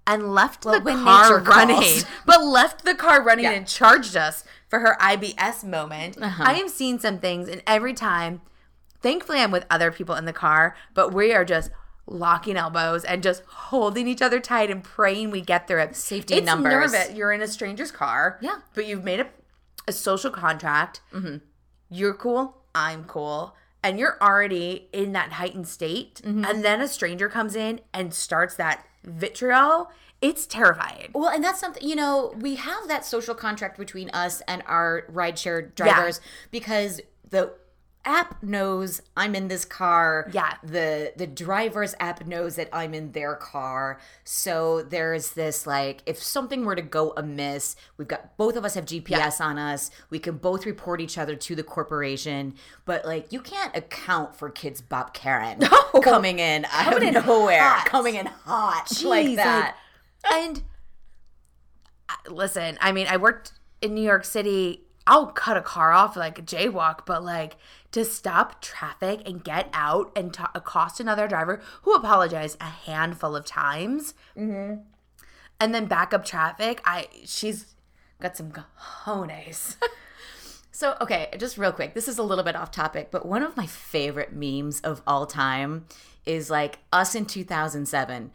and left Well, the car running, calls. but left the car running Yeah. and charged us for her IBS moment. Uh-huh. I am seeing some things, and every time, thankfully, I'm with other people in the car, but we are just locking elbows and just holding each other tight and praying we get through it. Safety it's numbers. nervous. You're in a stranger's car. Yeah. But you've made a, a social contract. Mm-hmm. You're cool. I'm cool. And you're already in that heightened state. Mm-hmm. And then a stranger comes in and starts that vitriol. It's terrifying. Well, and that's something, you know, we have that social contract between us and our rideshare drivers because the app knows I'm in this car. Yeah. The the driver's app knows that I'm in their car. So there's this like if something were to go amiss, we've got both of us have GPS on us. We can both report each other to the corporation, but like you can't account for Kidz Bop Karen coming in out Coming in of nowhere, hot. coming in hot Jeez, like that. And listen, I mean, I worked in New York City. I'll cut a car off like a jaywalk, but like to stop traffic and get out and ta accost another driver who apologized a handful of times, mm-hmm. and then back up traffic. I she's got some cojones. So, okay, just real quick. This is a little bit off topic, but one of my favorite memes of all time is like us in 2007.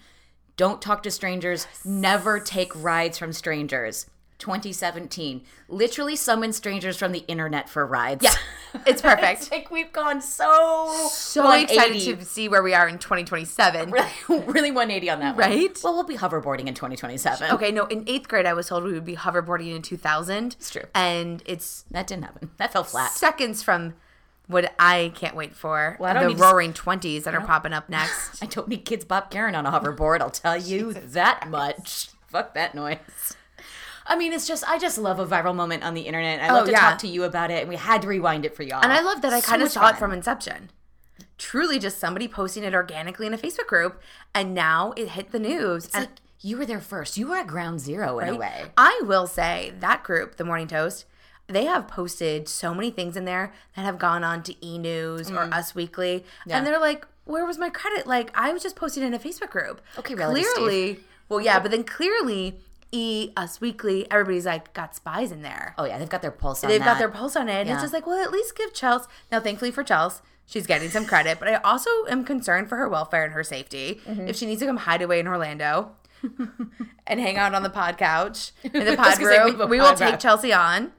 Don't talk to strangers, never take rides from strangers. 2017. Literally summon strangers from the internet for rides. Yeah, it's perfect. it's like we've gone so so excited to see where we are in 2027. really, really 180 on that one. Right? Well, we'll be hoverboarding in 2027. Okay, no, in eighth grade, I was told we would be hoverboarding in 2000. It's true. And it's That didn't happen. That fell flat. seconds from what I can't wait for Well, the roaring 20s that are popping up next. I don't need Kidz Bop Karen on a hoverboard. I'll tell you that much. Fuck that noise. I mean, it's just I just love a viral moment on the internet. I oh, love Oh, to yeah. talk to you about it, and we had to rewind it for y'all. And I love that I So kind of saw it from inception. truly just somebody posting it organically in a Facebook group, and now it hit the news. It's and like you were there first. You were at ground zero in a way. I will say that group, the Morning Toast, they have posted so many things in there that have gone on to E News or Us Weekly, Yeah. and they're like, "Where was my credit? Like, I was just posting in a Facebook group." Okay, reality, clearly, well, yeah, but then clearly, E Us Weekly, everybody's like got spies in there. Oh yeah, they've got their pulse on They've got their pulse on it. And Yeah. it's just like, well, at least give Chelsea. Now, thankfully for Chelsea, she's getting some credit, but I also am concerned for her welfare and her safety. Mm-hmm. If she needs to come hide away in Orlando and hang out on the pod couch in the pod we room, we will pod take room. Chelsea on.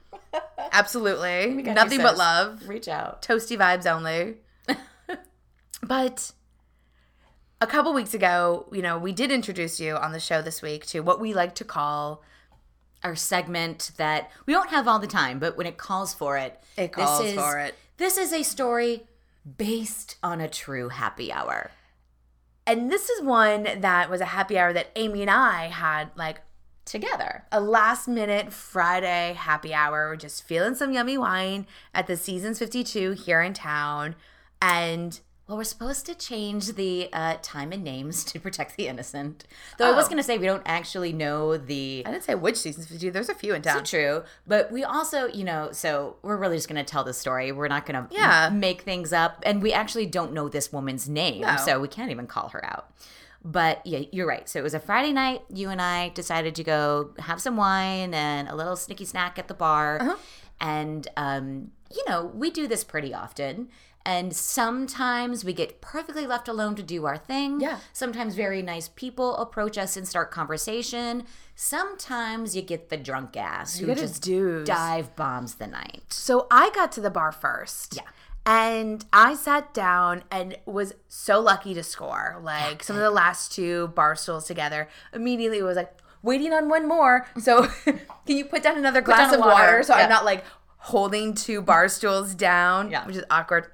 Absolutely. Nothing but love. Reach out. Toasty vibes only. but a couple weeks ago, you know, we did introduce you on the show this week to what we like to call Our segment that we don't have all the time, but when it calls for it, It calls is- for it. This is a story based on a true happy hour. And this is one that was a happy hour that Amy and I had like Together. a last minute Friday happy hour. We're just feeling some yummy wine at the Seasons 52 here in town. And Well, we're supposed to change the uh, time and names to protect the innocent. Though I was Oh. going to say we don't actually know the. I didn't say which Seasons 52, there's a few in town. So true, but we also, you know, so we're really just going to tell the story. We're not going to Yeah. make things up, and we actually don't know this woman's name, No. so we can't even call her out. But yeah, you're right. So it was a Friday night. You and I decided to go have some wine and a little snicky snack at the bar, Uh-huh. and um, you know, we do this pretty often. And sometimes we get perfectly left alone to do our thing. Yeah. Sometimes very nice people approach us and start conversation. Sometimes you get the drunk ass who just dive bombs the night. So I got to the bar first. Yeah. And I sat down and was so lucky to score. Like some of the last two bar stools together. Immediately was like, waiting on one more. So can you put down another glass down of water. water, so Yeah. I'm not like holding two bar stools down, Yeah. which is awkward.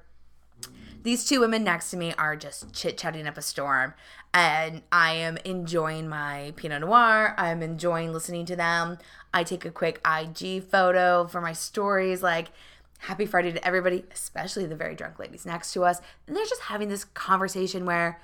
These two women next to me are just chit chatting up a storm. And I am enjoying my Pinot Noir. I'm enjoying listening to them. I take a quick IG photo for my stories, like, Happy Friday to everybody, especially the very drunk ladies next to us. And they're just having this conversation where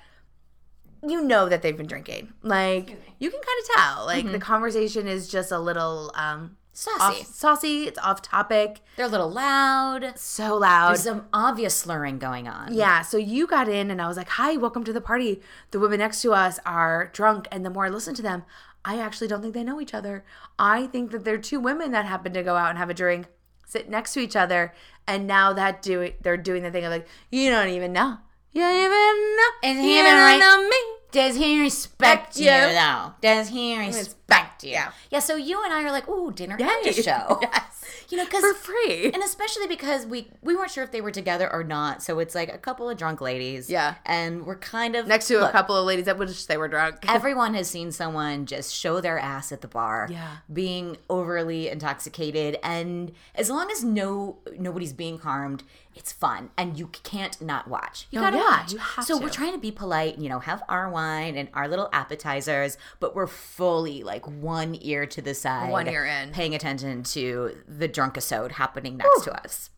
you know that they've been drinking. Like, you can kind of tell. Like, the conversation is just a little um, Saucy. off, saucy. It's off topic. They're a little loud. So loud. There's some obvious slurring going on. Yeah, so you got in and I was like, "Hi, welcome to the party." The women next to us are drunk and the more I listen to them, I actually don't think they know each other. I think that they're two women that happen to go out and have a drink, sit next to each other, and now that do it, they're doing the thing of like, "You don't even know. You don't even know. Is he even right? know me." Does he respect you, you. though? Does he respect you? Yeah. Yeah, so you and I are like, ooh, dinner Yay. after show. Yes. You know, because For free. and especially because we we weren't sure if they were together or not. So it's like a couple of drunk ladies. Yeah. and we're kind of Next to a couple of ladies that wish they were drunk. Everyone has seen someone just show their ass at the bar, Yeah. being overly intoxicated, and as long as no nobody's being harmed, it's fun, and you can't not watch. You Oh, gotta yeah, watch. you have so to. we're trying to be polite, and, you know, have our wine and our little appetizers, but we're fully like one ear to the side, One ear in. paying attention to the drunk episode happening next to us.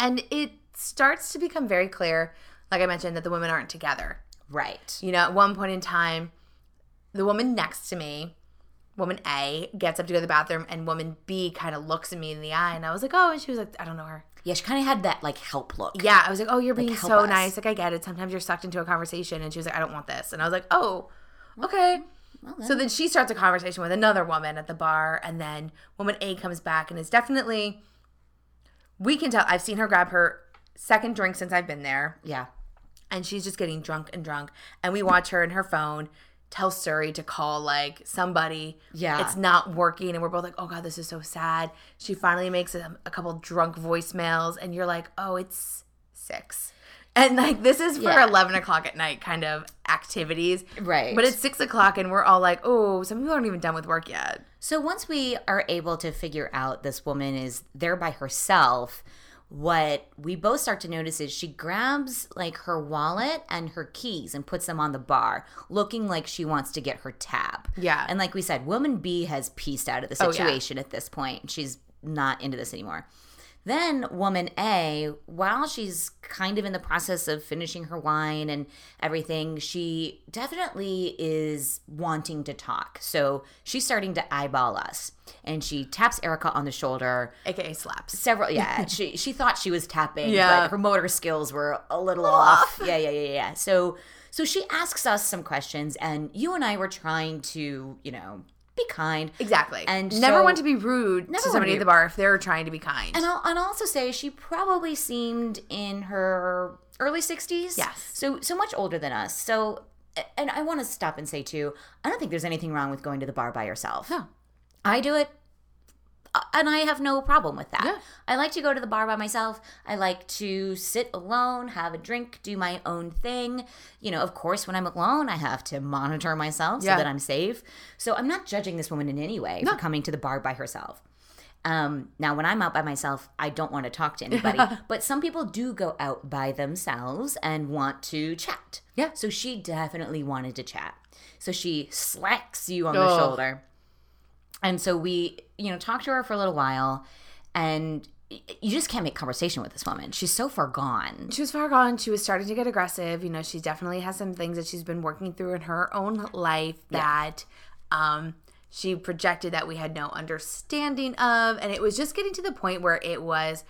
and it starts to become very clear, like I mentioned, that the women aren't together. Right. You know, at one point in time, the woman next to me, woman A, gets up to go to the bathroom, and woman B kind of looks at me in the eye, and I was like, oh, and she was like, I don't know her. Yeah, she kind of had that like help look. Yeah, I was like, oh, you're being help so us. nice. Like, I get it. Sometimes you're sucked into a conversation, and she was like, I don't want this, and I was like, oh, okay. so then she starts a conversation with another woman at the bar, and then woman A comes back and is definitely, we can tell. I've seen her grab her second drink since I've been there Yeah. and she's just getting drunk and drunk. And we watch her and her phone tell Siri to call like somebody. Yeah. It's not working. And we're both like, oh God, this is so sad. She finally makes a, a couple drunk voicemails, and you're like, oh, it's six. And like, this is for Yeah. 11 o'clock at night kind of activities. Right. But it's six o'clock, and we're all like, oh, some people aren't even done with work yet. So once we are able to figure out this woman is there by herself, what we both start to notice is she grabs like her wallet and her keys and puts them on the bar, looking like she wants to get her tab. Yeah. And like we said, woman B has pieced out of the Oh, yeah. situation at this point. She's not into this anymore. Then woman A, while she's kind of in the process of finishing her wine and everything, she definitely is wanting to talk. So she's starting to eyeball us. And she taps Erica on the shoulder AKA slaps. several yeah she she thought she was tapping Yeah. but her motor skills were a little, off. yeah yeah yeah yeah so so she asks us some questions and you and i were trying to you know be kind Exactly. And never so- want to be rude Never to somebody at the bar if they're trying to be kind. and I'll, and I'll also say she probably seemed in her early 60s Yes. so so much older than us so and i want to stop and say too i don't think there's anything wrong with going to the bar by yourself No. i do it and I have no problem with that. Yeah. I like to go to the bar by myself. I like to sit alone, have a drink, do my own thing. You know, of course, when I'm alone, I have to monitor myself so that I'm safe. So I'm not judging this woman in any way for coming to the bar by herself. Um, now, when I'm out by myself, I don't want to talk to anybody. but some people do go out by themselves and want to chat. Yeah. So she definitely wanted to chat. So she slacks you on the Oh. shoulder. And so we, you know, talked to her for a little while, and you just can't make conversation with this woman. She's so far gone. she was far gone. She was starting to get aggressive. You know, she definitely has some things that she's been working through in her own life that um, she projected that we had no understanding of. And it was just getting to the point where it was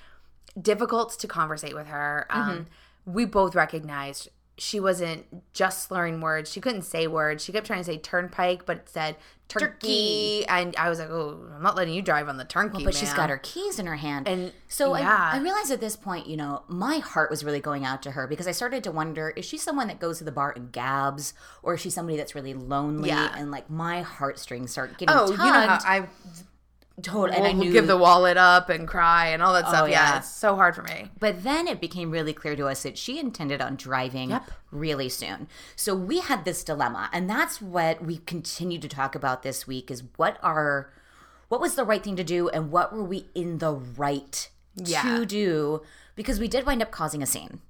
difficult to conversate with her. Um, We both recognized she wasn't just slurring words. She couldn't say words. She kept trying to say turnpike, but it said turkey. And I was like, oh, I'm not letting you drive on the turkey. But she's got her keys in her hand. And- so yeah. I, I realized at this point, you know, my heart was really going out to her because I started to wonder is she someone that goes to the bar and gabs, or is she somebody that's really lonely? Yeah. And like my heartstrings start getting Oh, tugged. you know how I Total- and I knew give the wallet up and cry and all that oh, stuff. Oh, yeah. yeah. it's so hard for me. But then it became really clear to us that she intended on driving Yep. really soon. So we had this dilemma, and that's what we continue to talk about this week is what are what was the right thing to do and what were we in the right Yeah. to do because we did wind up causing a scene.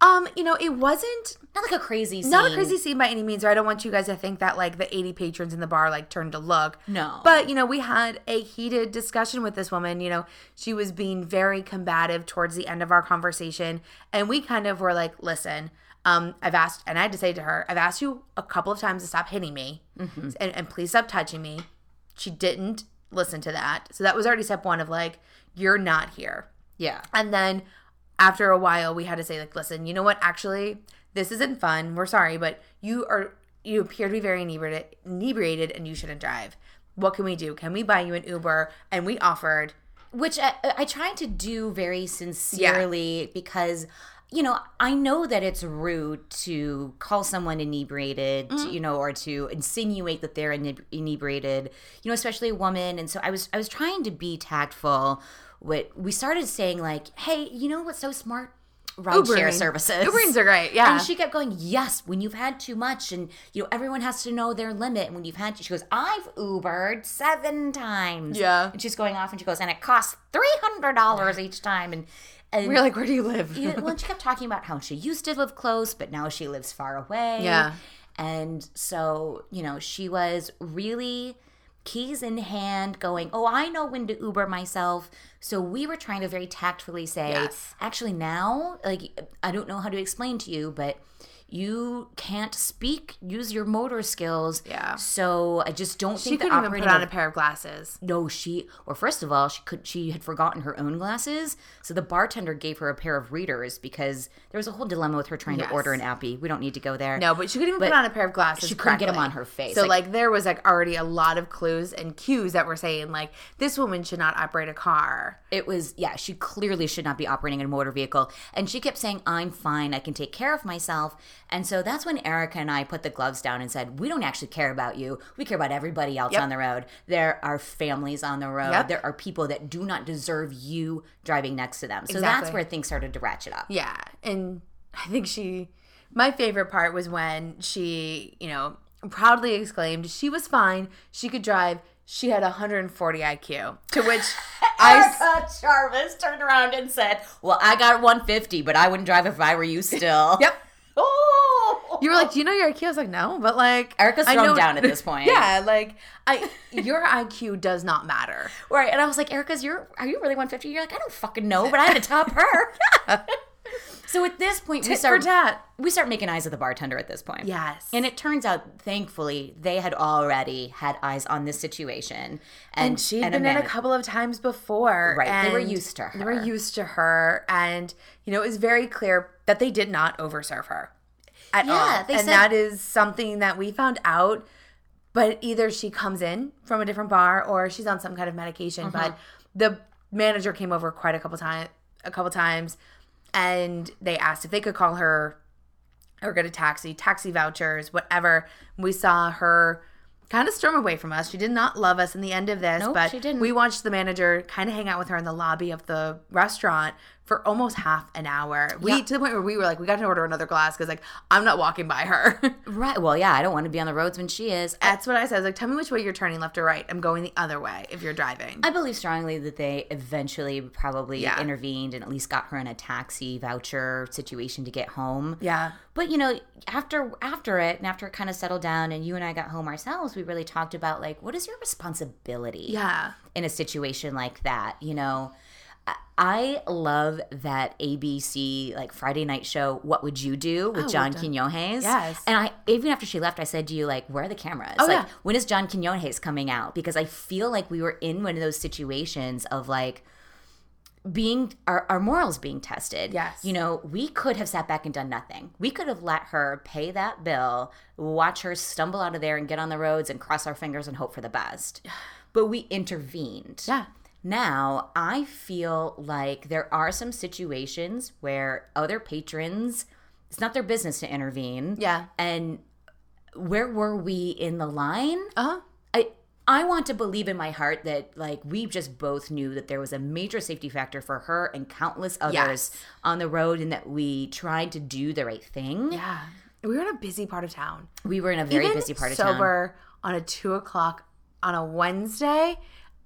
Um, you know, it wasn't Not like a crazy scene. not a crazy scene by any means, or I don't want you guys to think that like the 80 patrons in the bar like turned to look. No. But you know, we had a heated discussion with this woman. You know, she was being very combative towards the end of our conversation, and we kind of were like, listen. Um, I've asked, and I had to say to her, I've asked you a couple of times to stop hitting me, Mm-hmm. and, and please stop touching me. She didn't listen to that, so that was already step one of like, you're not here. Yeah. And then after a while, we had to say, like, listen, you know what? Actually, this isn't fun. We're sorry, but you are you appear to be very inebriated, inebriated, and you shouldn't drive. What can we do? Can we buy you an Uber? And we offered. which I, I try to do very sincerely because you know i know that it's rude to call someone inebriated Mm-hmm. you know or to insinuate that they're ine- inebriated you know especially a woman and so i was i was trying to be tactful what we started saying like hey you know what's so smart rideshare services Uberings are great, yeah. and she kept going yes when you've had too much and you know everyone has to know their limit and when you've had she goes i've ubered seven times Yeah. and she's going off and she goes, and it costs three hundred dollars each time. And and We are like, where do you live? you know, well, and she kept talking about how she used to live close, but now she lives far away. Yeah. And so, you know, she was really keys in hand going, Oh, I know when to Uber myself. So we were trying to very tactfully say, Yes. actually now, like I don't know how to explain to you, but you can't speak, use your motor skills. Yeah. So I just don't she think couldn't the even put on a pair of glasses. no, she. Well, first of all, she could. She had forgotten her own glasses, so the bartender gave her a pair of readers because there was a whole dilemma with her trying Yes. to order an appy. We don't need to go there. No, but she couldn't even But put on a pair of glasses. she couldn't get 'em correctly. on her face, So like- like, there was like already a lot of clues and cues that were saying like this woman should not operate a car. It was yeah. She clearly should not be operating a motor vehicle, and she kept saying, "I'm fine. I can take care of myself." And so that's when Erica and I put the gloves down and said, "We don't actually care about you. We care about everybody else Yep. on the road. There are families on the road. Yep. There are people that do not deserve you driving next to them." So Exactly. that's where things started to ratchet up. Yeah, and I think she. My favorite part was when she, you know, proudly exclaimed she was fine. She could drive. She had 140 IQ. To which I Erica Jarvis turned around and said, "Well, I got 150, but I wouldn't drive if I were you still." Yep. Oh. You were like, "Do you know your IQ?" I was like, "No," but like, Erica's I thrown know- down at this point. Yeah, like, I your IQ does not matter. Right. And I was like, Erica's, you're are you really 150? You're like, I don't fucking know, but I had to top her. so at this point, we start we start making eyes at the bartender at this point. Yes. And it turns out, thankfully, they had already had eyes on this situation. And, and she'd and been in a couple of times before. Right, they were used to her. They were used to her, and you know it was very clear that they did not overserve her at Yeah, all, and said- that is something that we found out. But either she comes in from a different bar or she's on some kind of medication. Mm-hmm. But the manager came over quite a couple times, a couple times, and they asked if they could call her or get a taxi, taxi vouchers, whatever. We saw her kind of storm away from us. She did not love us in the end of this, Nope, but we watched the manager kind of hang out with her in the lobby of the restaurant for almost half an hour. We Yeah. to the point where we were like, we got to order another glass because like I'm not walking by her. Right. Well, yeah, I don't want to be on the roads when she is. That's what I said. I was like, tell me which way you're turning, left or right. I'm going the other way if you're driving. I believe strongly that they eventually probably Yeah. intervened and at least got her in a taxi voucher situation to get home. yeah. But you know, after after it and after it kind of settled down and you and I got home ourselves, we really talked about like what is your responsibility? Yeah. in a situation like that, you know. I- love that ABC like Friday night show. What would you do with Oh, John we've Quinones? Yes. And I even after she left, I said to you like, where are the cameras? Oh, like, yeah. when is John Quinones coming out? Because I feel like we were in one of those situations of like being our, our morals being tested. Yes. You know, we could have sat back and done nothing. We could have let her pay that bill, watch her stumble out of there and get on the roads and cross our fingers and hope for the best. But we intervened. Yeah. Now, I feel like there are some situations where other patrons, it's not their business to intervene. Yeah. And where were we in the line? Uh huh. I I want to believe in my heart that like we just both knew that there was a major safety factor for her and countless others Yes. on the road and that we tried to do the right thing. Yeah. We were in a busy part of town. We were in a very Even busy part of town. sober on a two o'clock on a Wednesday,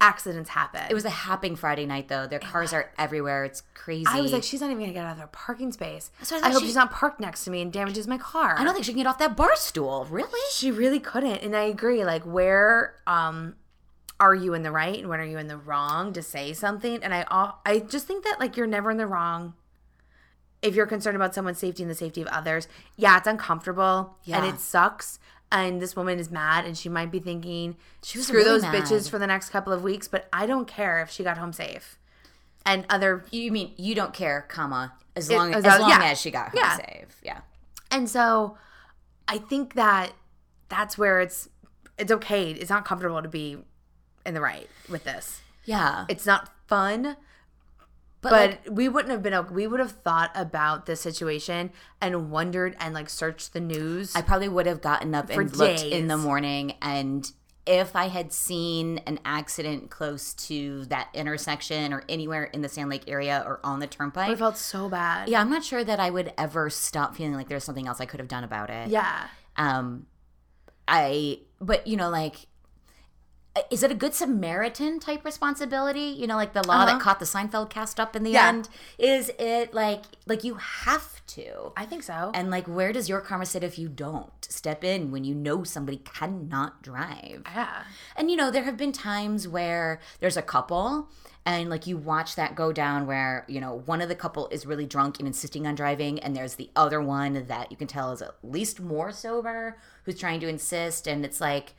accidents happen. It was a happening Friday night though. Their cars are everywhere. It's crazy. I was like, she's not even gonna get out of their parking space. So I I, hope she- she's not parked next to me and damages my car. I don't think she can get off that bar stool. Really? she really couldn't, and I agree. Like, where um are you in the right and when are you in the wrong to say something? And I I just think that like you're never in the wrong if you're concerned about someone's safety and the safety of others. Yeah, it's uncomfortable yeah. and it sucks. And this woman is mad, and she might be thinking, She was "Screw really those mad. bitches for the next couple of weeks." But I don't care if she got home safe. And other You mean you don't care, comma, as It- long as as, long- long yeah. as she got home Yeah. safe. Yeah. And so I think that that's where it's it's okay. It's not comfortable to be in the right with this. Yeah. It's not fun, but but like, we wouldn't have been we would have thought about this situation and wondered and like searched the news. I probably would have gotten up and looked in the morning and if I had seen an accident close to that intersection or anywhere in the Sand Lake area or on the turnpike, I felt so bad. yeah, I'm not sure that I would ever stop feeling like there's something else I could have done about it. Yeah. Um, I, but you know, like, is it a good Samaritan type responsibility? You know, like the law Uh-huh. that caught the Seinfeld cast up in the Yeah. end. Is it like, like you have to? I think so. And like, where does your karma sit if you don't step in when you know somebody cannot drive? yeah. And you know, there have been times where there's a couple and like you watch that go down where, you know, one of the couple is really drunk and insisting on driving and there's the other one that you can tell is at least more sober who's trying to insist and it's like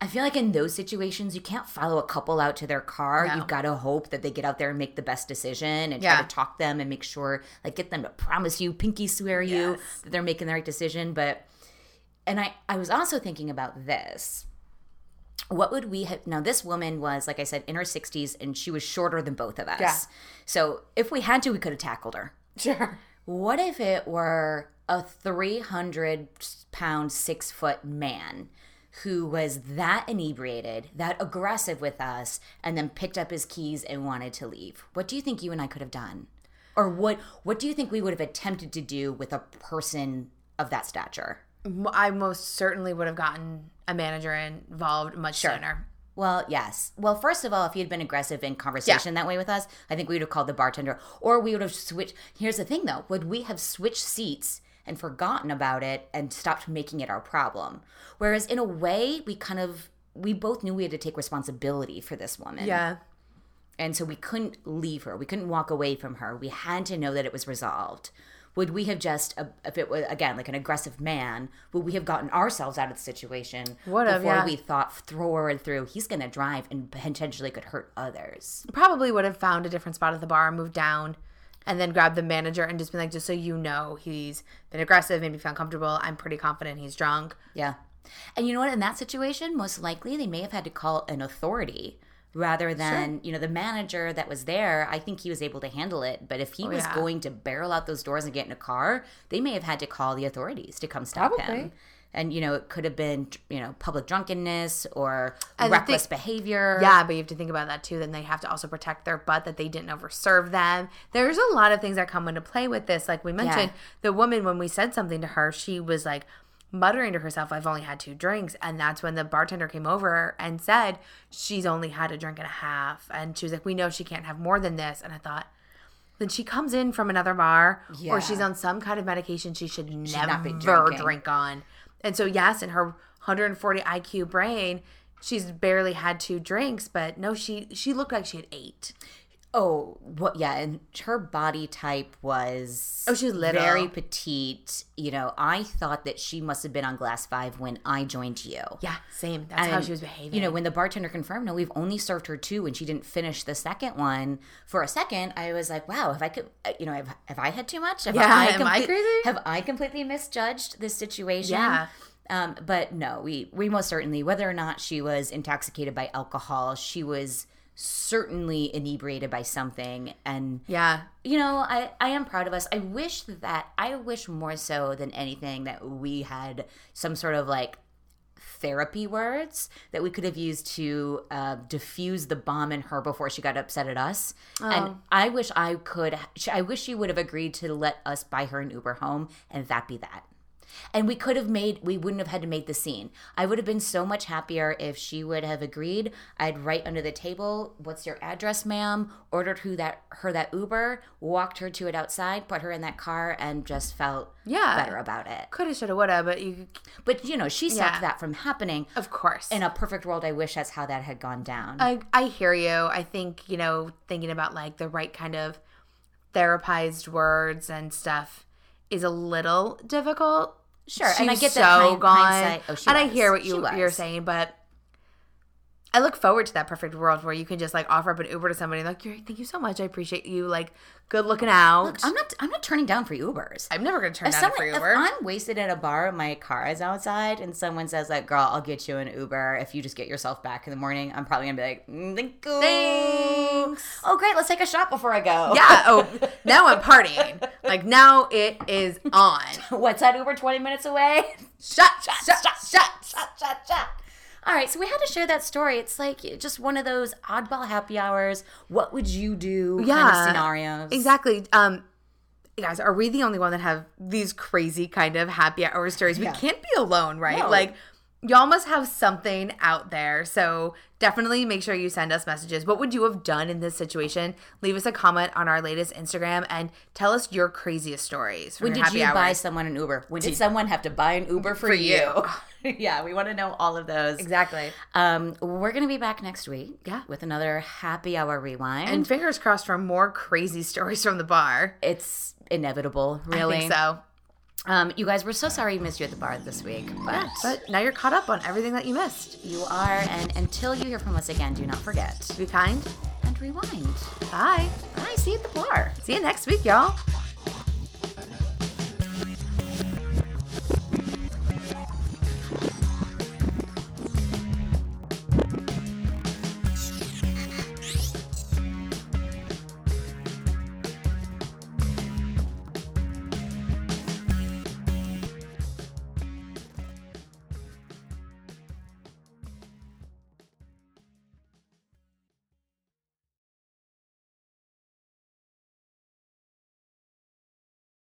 I feel like in those situations you can't follow a couple out to their car. No. You've got to hope that they get out there and make the best decision and Yeah. try to talk them and make sure like get them to promise you, pinky swear you Yes. that they're making the right decision, but and I, I was also thinking about this. What would we have now? This woman was, like I said, in her 60s and she was shorter than both of us. Yeah. So if we had to, we could have tackled her. Sure. What if it were a 300 pound, six foot man who was that inebriated, that aggressive with us, and then picked up his keys and wanted to leave? What do you think you and I could have done? Or what, what do you think we would have attempted to do with a person of that stature? I most certainly would have gotten a manager involved much sooner. Well, yes. Well, first of all, if he had been aggressive in conversation that way with us, I think we would have called the bartender, or we would have switched. Here's the thing, though: would we have switched seats and forgotten about it and stopped making it our problem. Whereas in a way, we kind of we both knew we had to take responsibility for this woman. Yeah. And so we couldn't leave her. We couldn't walk away from her. We had to know that it was resolved. Would we have just, uh, if it was again like an aggressive man, would we have gotten ourselves out of the situation Would have, before yeah. we thought forward through? He's going to drive and potentially could hurt others. Probably would have found a different spot at the bar, moved down, and then grab the manager and just be like, just so you know, he's been aggressive, made me feel uncomfortable. I'm pretty confident he's drunk. Yeah. And you know what? In that situation, most likely they may have had to call an authority rather than, you know, the manager that was there. I think he was able to handle it. But if he oh, was Oh, yeah. going to barrel out those doors and get in a car, they may have had to call the authorities to come stop him. And, you know, it could have been, you know, public drunkenness or And reckless behavior. Yeah, but you have to think about that too. Then they have to also protect their butt that they didn't overserve them. There's a lot of things that come into play with this. Like we mentioned, the woman, when we said something to her, she was like muttering to herself, I've only had two drinks. And that's when the bartender came over and said, She's only had a drink and a half. And she was like, We know she can't have more than this. And I thought, then she comes in from another bar Yeah. or she's on some kind of medication she should be never drink on. And so, yes, in her 140 IQ brain, she's barely had two drinks, but no, she she looked like she had eight. Oh, what? Yeah, and her body type was Oh, she was little. very petite. You know, I thought that she must have been on glass five when I joined you. Yeah, same. That's how she was behaving. You know, when the bartender confirmed, no, we've only served her two, and she didn't finish the second one. For a second, I was like, wow, have I could, uh, you know, have, have I had too much? Have Yeah, am I crazy? Have I completely misjudged this situation? Yeah. Um, but no, we we most certainly, whether or not she was intoxicated by alcohol, she was certainly inebriated by something, and yeah, you know, I, I am proud of us. I wish that I wish more so than anything that we had some sort of like therapy words that we could have used to uh, diffuse the bomb in her before she got upset at us. And I wish I could. I wish she would have agreed to let us buy her an Uber home, and that be that. And we could have made, we wouldn't have had to make the scene. I would have been so much happier if she would have agreed. I'd write under the table, "What's your address, ma'am?" Ordered who that her that Uber, walked her to it outside, put her in that car, and just felt Yeah. better about it. coulda, shoulda, woulda, but you, But you know, she stopped Yeah. that from happening. of course. In a perfect world, I wish that's how that had gone down. I I hear you. I think you know thinking about like the right kind of therapized words and stuff is a little difficult. Sure, and I get that hind- gone. hindsight- oh, she and I was. hear what you you're saying, but I look forward to that perfect world where you can just like offer up an Uber to somebody like, "Thank you so much. I appreciate you. Like, good looking out." Look, I'm not. I'm not turning down for Ubers. I'm never gonna turn if down someone, a free if I'm wasted at a bar, my car is outside, and someone says like, "Girl, I'll get you an Uber if you just get yourself back in the morning," I'm probably gonna be like, mm, "Thank you." Thanks. Oh, great. Let's take a shot before I go. yeah. Oh, now I'm partying. Like now it is on. What's that Uber? Twenty minutes away. Shut, shut, shut, shut. Shut. Shut. Shut. shot. All right, so we had to share that story. It's like just one of those oddball happy hours. What would you do? kind of Yeah. scenarios. Exactly. Um, guys, are we the only one that have these crazy kind of happy hour stories? We can't be alone, right? No. Like, y'all must have something out there. So definitely make sure you send us messages. What would you have done in this situation? Leave us a comment on our latest Instagram and tell us your craziest stories. When did you hours. buy someone an Uber? When did someone have to buy an Uber for, For you? yeah, we want to know all of those. Exactly. Um, we're gonna be back next week. Yeah. with another happy hour rewind. And fingers crossed for more crazy stories from the bar. it's inevitable, really. I think so. Um, you guys, we're so sorry we missed you at the bar this week, but, But now you're caught up on everything that you missed. you are. And until you hear from us again, do not forget Be kind. and rewind. Bye. Bye. See you at the bar. See you next week, y'all.